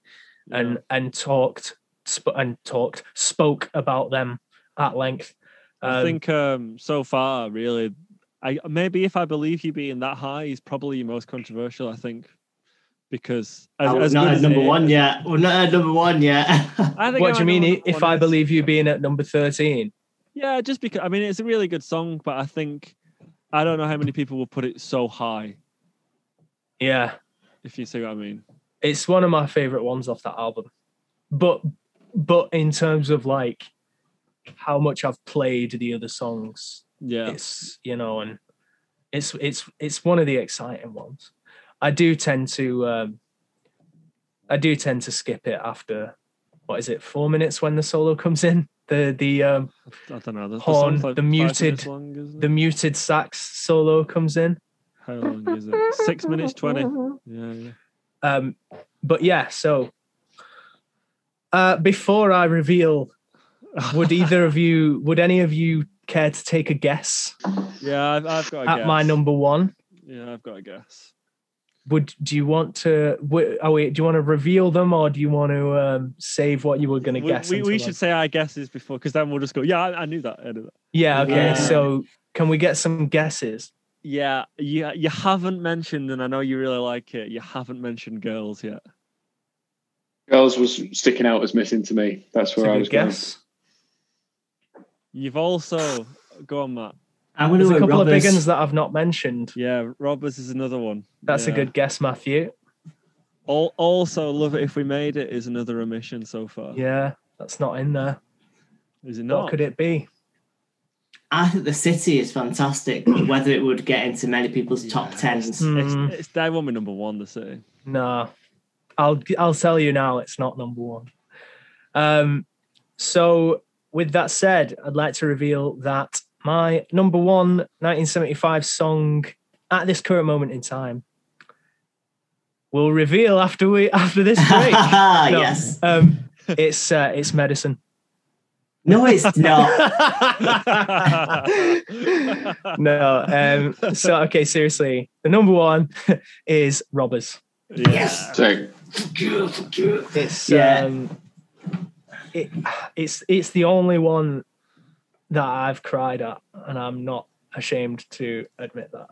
and Yeah. and talked sp- and talked spoke about them at length. I Um, think um, so far, really, I maybe if I believe you being that high is probably your most controversial. I think because as, Oh, as not at number it one is- yet. We're not at number one yet. I think what I do you mean? what i- number If I believe you being at number thirteen, yeah, just because I mean it's a really good song, but I think I don't know how many people will put it so high. yeah, If you see what I mean. it's one of my favorite ones off that album. But but in terms of like how much I've played the other songs, Yeah. it's you know and it's it's it's one of the exciting ones i do tend to um i do tend to skip it after what is it four minutes when the solo comes in the the um I don't know. The, the, Horn, like the muted- long, the muted sax solo comes in How long is it? Six minutes twenty. Yeah, yeah. um but yeah so uh before i reveal would either of you would any of you care to take a guess yeah, I've, I've got a at my number one Yeah, I've got a guess. Would do you want to w- oh wait do you want to reveal them or do you want to um save what you were going to We, guess we, we until should then? say our guesses before, because then we'll just go. Yeah, I, I knew that. I knew that. yeah okay Yeah. so can we get some guesses Yeah, you you haven't mentioned, and I know you really like it. You haven't mentioned girls yet. Girls was sticking out as missing to me. That's It's where I good was going. guess You've also go on, Matt. I'm going there's a go couple of big ones that i've not mentioned Yeah, Robbers is another one. that's a good guess matthew Al- Also, love it if we made it is another omission so far. yeah that's not in there Is it not? what could it be I think the city is fantastic, but whether it would get into many people's top Yeah, tens. Hmm. It's, it's they won't be number one. The city. No, I'll I'll tell you now. It's not number one. Um, so with that said, I'd like to reveal that my number one 1975 song at this current moment in time will reveal after we after this break. No, yes. Um, it's uh, it's medicine. No, it's not. no. Um, so okay, seriously, the number one is robbers. yeah. So It's Yeah. um, it, it's it's the only one that I've cried at, and I'm not ashamed to admit that.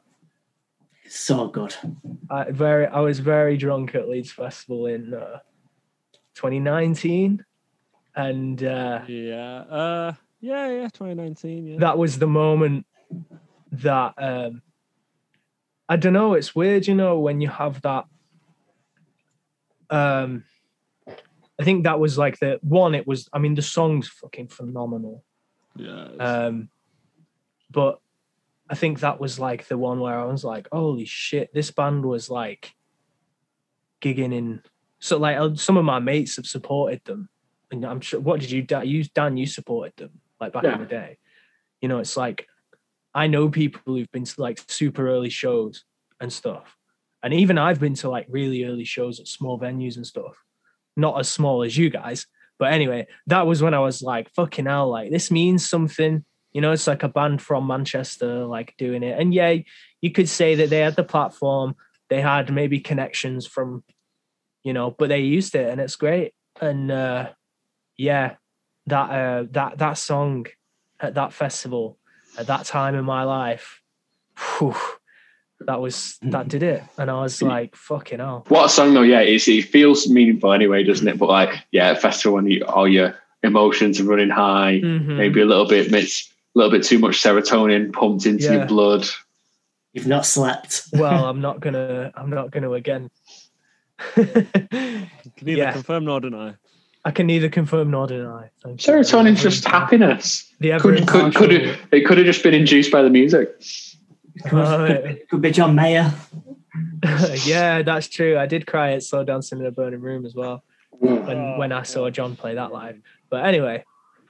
so good. I very I was very drunk at Leeds Festival in uh, 2019, and uh, Yeah. Uh. Yeah. Yeah. 2019. Yeah. that was the moment that um, I don't know. It's weird, you know, when you have that. Um, I think that was like the one. It was. I mean, the song's fucking phenomenal. Yeah. Um, but I think that was like the one where I was like, holy shit, this band was like gigging in. So like uh, some of my mates have supported them, and I'm sure. What did you Dan? You Dan, you supported them like back Yeah. in the day. You know, it's like I know people who've been to like super early shows and stuff, and even I've been to like really early shows at small venues and stuff. not as small as you guys. But anyway, that was when I was like, fucking hell, like this means something. You know, it's like a band from Manchester, like doing it. And yeah, you could say that they had the platform, they had maybe connections from, you know, but they used it and it's great. And uh yeah, that uh that that song at that festival at that time in my life, whew, that was that did it. And I was like, fucking hell. What a song though, yeah, it's, it feels meaningful anyway, doesn't it? But like, yeah, festival when you, all your emotions are running high, Mhm. maybe a little bit, it's a little bit too much serotonin pumped into Yeah. your blood. You've not slept. well, I'm not gonna I'm not gonna again. Can neither Yeah. confirm nor deny. I can neither confirm nor deny. Thank you. Serotonin's just happiness. The Could could could it, it could have just been induced by the music. Could, could, be- could be John Mayer. yeah, that's true. I did cry at Slow Dancing in a Burning Room as well when Oh, when I saw John play that live. But anyway,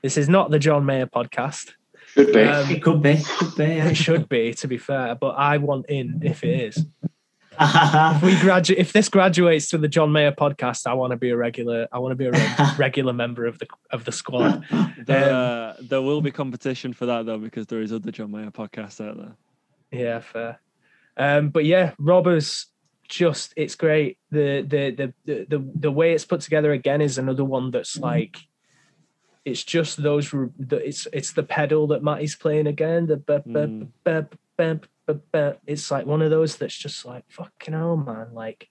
this is not the John Mayer podcast. Should be. Um, It could be. Could be. Yeah. it should be, to be fair, but I want in if it is. If we graduate, if this graduates to the John Mayer podcast, I want to be a regular. I want to be a reg- regular member of the of the squad. There, Um, uh, there will be competition for that though, because there is other John Mayer podcasts out there. Yeah, fair. Um, but yeah, Robbers just it's great. The the the the the, the way it's put together again is another one that's like it's just those the, it's it's the pedal that Matty's playing again. The Mm. ba- ba- ba- ba- it's like one of those that's just like fucking hell, man. Like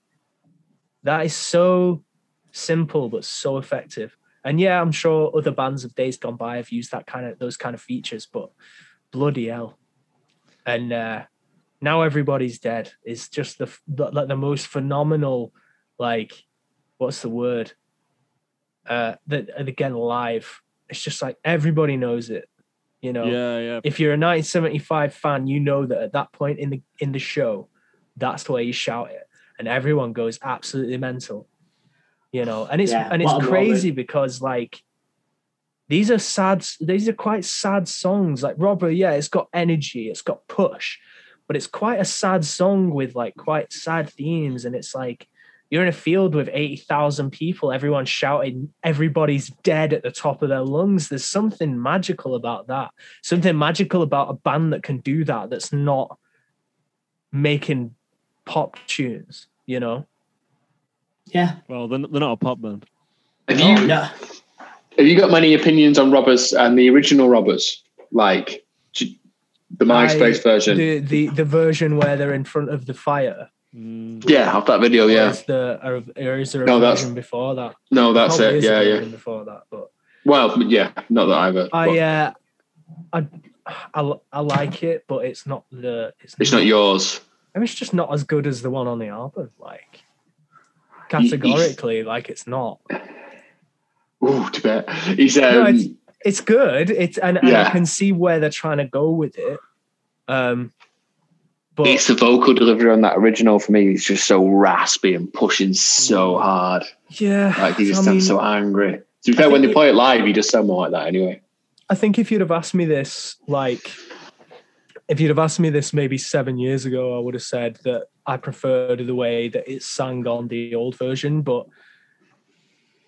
that is so simple but so effective. And yeah, I'm sure other bands of days gone by have used that kind of those kind of features, but bloody hell. And uh now everybody's dead It's just the, the like the most phenomenal like what's the word? Uh that and again live it's just like everybody knows it you know? Yeah, yeah. if you're a 1975 fan you know that at that point in the in the show that's where you shout it. And everyone goes absolutely mental you know? And it's Yeah, and it's what a crazy because like these are sad these are quite sad songs like robber yeah it's got energy it's got push but it's quite a sad song with like quite sad themes and it's like you're in a field with 80,000 people everyone's shouting everybody's dead at the top of their lungs there's something magical about that something magical about a band that can do that that's not making pop tunes you know Yeah. Well, they're, they're not a pop band. Have you no. Have you got many opinions on Robbers and the original Robbers? Like the MySpace I- version? the, the the version where they're in front of the fire Mm, yeah, of that video, or yeah. is, the, or, or is there a No, that's- version before that No, that's Probably it. is a Yeah, yeah. before that but Well, yeah, not that either. I uh, I, I I like it, but it's not the it's, it's not yours. I mean, it's just not as good as the one on the album. Like categorically, like it's not. Ooh, to bet. He's um, No, it's it's good. It's and, and I can see where they're trying to go with it. Um, but it's the vocal delivery on that original for me. It's just so raspy and pushing so hard. yeah, Like he just I sounds mean, so angry. To be fair, when they play it live, he does sound more like that anyway. I think if you'd have asked me this, like, if you'd have asked me this maybe seven years ago, I would have said that I preferred the way that it's sang on the old version. But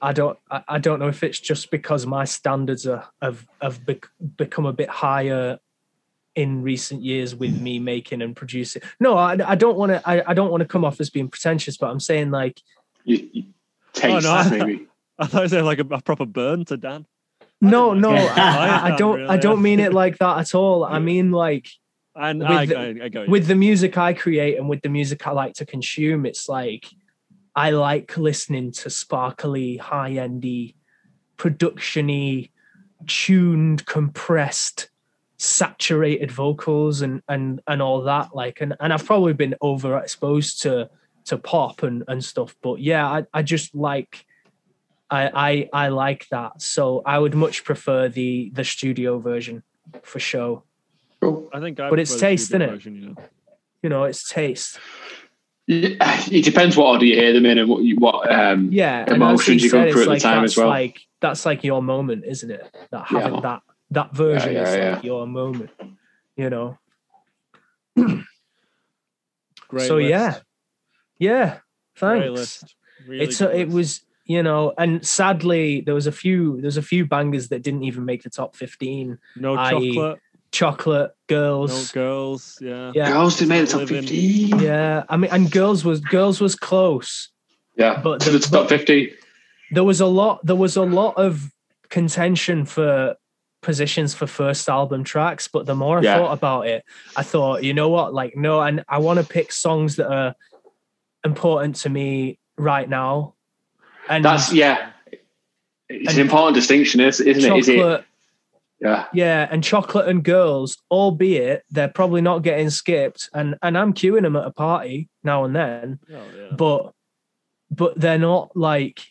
I don't, I, I don't know if it's just because my standards are, have have bec- become a bit higher in recent years with me making and producing. No, I, I don't want to, I, I don't want to come off as being pretentious, but I'm saying like, You, you taste Oh, no. maybe. I thought it was like a, a proper burn to Dan. no, no. I, I, I don't, I don't mean it like that at all. I mean like. And With I, I, I with the music I create and with the music I like to consume, it's like I like listening to sparkly, high endy, production-y, tuned, compressed, saturated vocals and and and all that. Like and, and I've probably been overexposed to to pop and, and stuff. But yeah, I, I just like I, I I like that. So I would much prefer the the studio version for show. Cool. I think I but it's prefer the taste, studio innit? version, You know? You know, it's taste. Yeah, It depends what order you hear them in and what you, what um, yeah emotions he you go said, through it's at the time as well. like that's like your moment isn't it that Yeah. having that that version yeah, is yeah. like your moment you know Great so list. yeah yeah Great thanks list. Really it's good a, it was you know, and sadly, there was a few there's a few bangers that didn't even make the top fifteen. No I.e. chocolate, Chocolate, no girls, girls. Yeah. yeah, Girls did make the top Living. 50. yeah. I mean, and girls was girls was close. Yeah, But to the- the top 50. There was a lot. There was a lot of contention for positions for first album tracks. But the more I Yeah. thought about it, I thought, you know what? Like, no, and I want to pick songs that are important to me right now. And That's, yeah. It's And- an important distinction, is- isn't it? Is it? Chocolate. Yeah. Yeah, and chocolate and girls, albeit they're probably not getting skipped, and and I'm queuing them at a party now and then, Oh, yeah. but but they're not like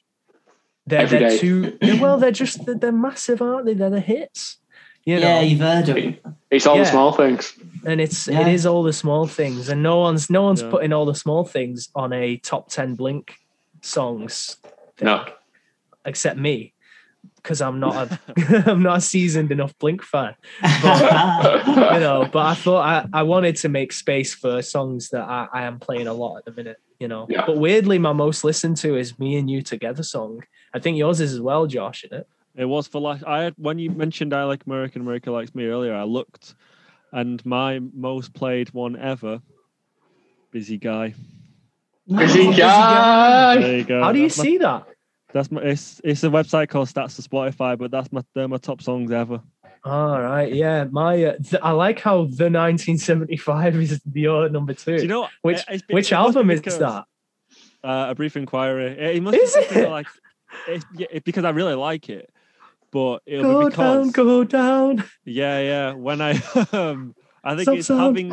they're Every they're day. too they're, well they're just they're, they're massive, aren't they? They're the hits, you know. yeah, you've heard of it. It's all Yeah. the small things. and it's Yeah. it is all the small things, and no one's no one's Yeah. putting all the small things on a top ten Blink songs, thing, No. except me, because I'm not a I'm not a seasoned enough Blink fan. you know but i thought I, I wanted to make space for songs that I, I am playing a lot at the minute you know Yeah. but weirdly my most listened to is me and you together song i think yours is as well josh isn't it It was for last. I had when you mentioned I like America" and America likes me earlier. I looked, and my most played one ever, Busy Guy. Busy Oh, guy. There you go. how do you That's my- see that That's my. It's it's a website called Stats to Spotify, but that's my they're my top songs ever. all right yeah my uh, th- i like how the 1975 is your number two Do you know which it- which it must be album is because, that Uh, a brief inquiry. It, it must Is be because I it? like it's yeah, it, because I really like it, but it'll go be because down go down yeah yeah when I um I think Stop it's sound. having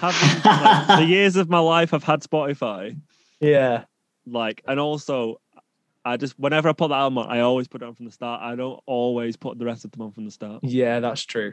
having like, the years of my life I've had Spotify yeah like and also I just whenever I put that album on I always put it on from the start. I don't always put the rest of them on from the start. Yeah, that's true.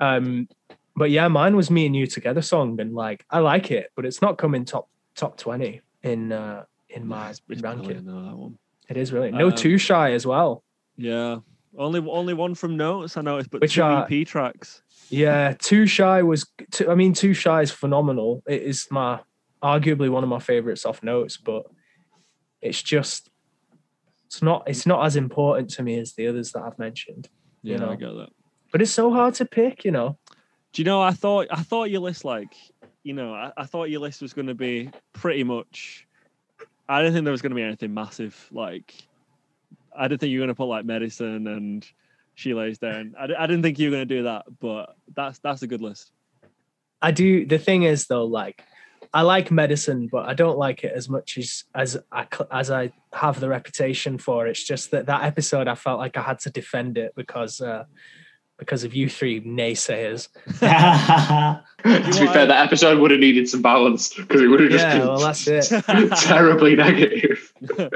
Um, but yeah, mine was me and you together song, and like I like it, but it's not coming top top twenty in uh in my It's- it's ranking. though, that one. It is really no Um, too shy as well. Yeah. Only only one from notes I noticed, but Which two are- EP tracks. Yeah, too shy was. Too, I mean, too shy is phenomenal. It is my arguably one of my favorites off notes, but it's just it's not it's not as important to me as the others that I've mentioned. Yeah, You know. I get that. But it's so hard to pick, you know. Do you know? I thought I thought your list like you know I, I thought your list was going to be pretty much. I didn't think there was going to be anything massive. Like I didn't think you were going to put like medicine and she lays down. I, I didn't think you were going to do that, but that's that's a good list. I do. The thing is, though, like I like medicine, but I don't like it as much as as I as I have the reputation for. It's just that that episode, I felt like I had to defend it because uh, because of you three naysayers. to be fair, that episode would have needed some balance because it would have just Yeah, been well, that's it. terribly negative.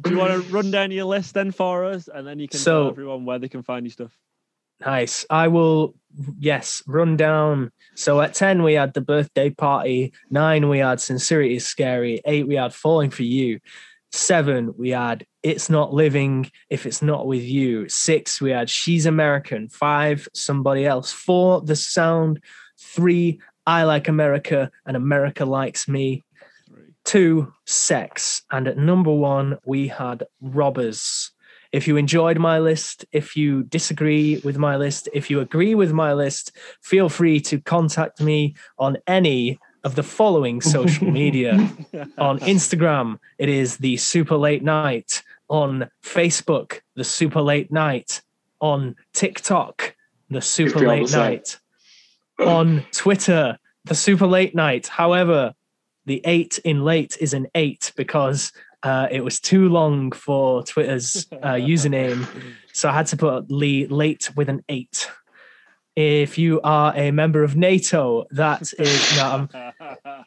Do you want to run down your list then for us, and then you can So- tell everyone where they can find your stuff? Nice. I will, yes, run down. So at 10, we had the birthday party. Nine, we had Sincerity is Scary. Eight, we had Falling for You. Seven, we had It's Not Living If It's Not With You. Six, we had She's American. Five, Somebody Else. Four, The Sound. Three, I Like America and America Likes Me. Two, Sex. And at number one, we had Robbers. If you enjoyed my list, if you disagree with my list, if you agree with my list, feel free to contact me on any of the following social media. on Instagram, it is the Super Late Night. On Facebook, the Super Late Night. On TikTok, the Super be all the Late. Night. On Twitter, the Super Late Night. However, the eight in late is an eight because uh, it was too long for Twitter's uh, username. So I had to put Lee late with an eight. If you are a member of NATO, that is no,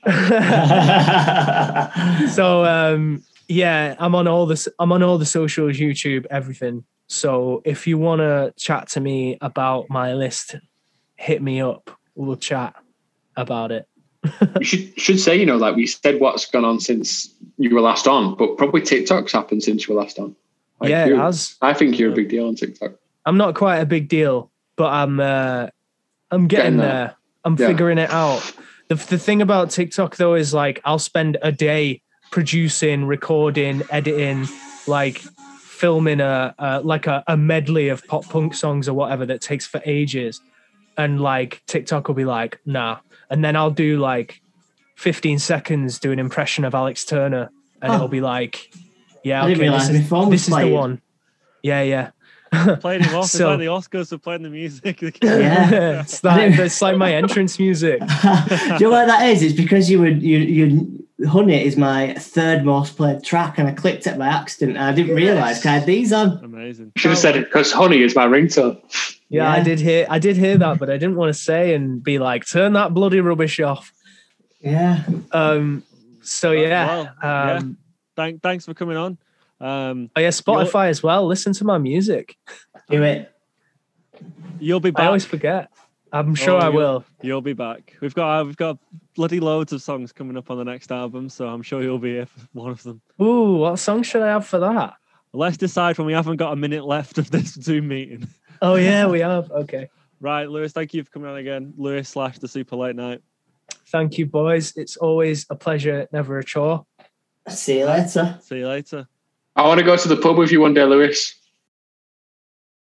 so um, yeah, I'm on all this. I'm on all the socials, YouTube, everything. So if you want to chat to me about my list, hit me up. We'll chat about it. You should should say, you know, like we said, what's gone on since you were last on, but probably TikTok's happened since you were last on. Like yeah, it has. I think you're a big deal on TikTok. I'm not quite a big deal, but I'm uh, I'm getting, Getting there. there. I'm Yeah. figuring it out. The the thing about TikTok though is like I'll spend a day producing, recording, editing, like filming a, a like a, a medley of pop punk songs or whatever that takes for ages, and like TikTok will be like, nah, and then I'll do like 15 seconds do an impression of Alex Turner, and Oh. it'll be like, yeah, okay, this is, this is the one. Yeah, yeah. Playing him off. So- like the Oscars for playing the music. Yeah. it's that, it's like my entrance music. Do you know what that is? It's because you would you you Honey is my third most played track, and I clicked it by accident. And I didn't realize I had these on. Amazing. Should have said it because honey is my ringtone. Yeah, I did hear I did hear that, but I didn't want to say and be like, turn that bloody rubbish off. Yeah, Um so yeah. well, yeah. um Thank, thanks for coming on. Um, oh yeah, Spotify as well. Listen to my music. do it. you'll be I back. always forget. I'm sure Oh, I will. You'll be back. We've got uh, we've got bloody loads of songs coming up on the next album, so I'm sure you'll be here for one of them. Ooh, what song should I have for that? Let's decide when we haven't got a minute left of this Zoom meeting. Oh yeah, we have. Okay. Right, Lewis, thank you for coming on again. Lewis slash the Super Late Night. Thank you, boys. It's always a pleasure, never a chore. See you later. See you later. I want to go to the pub with you one day, Lewis.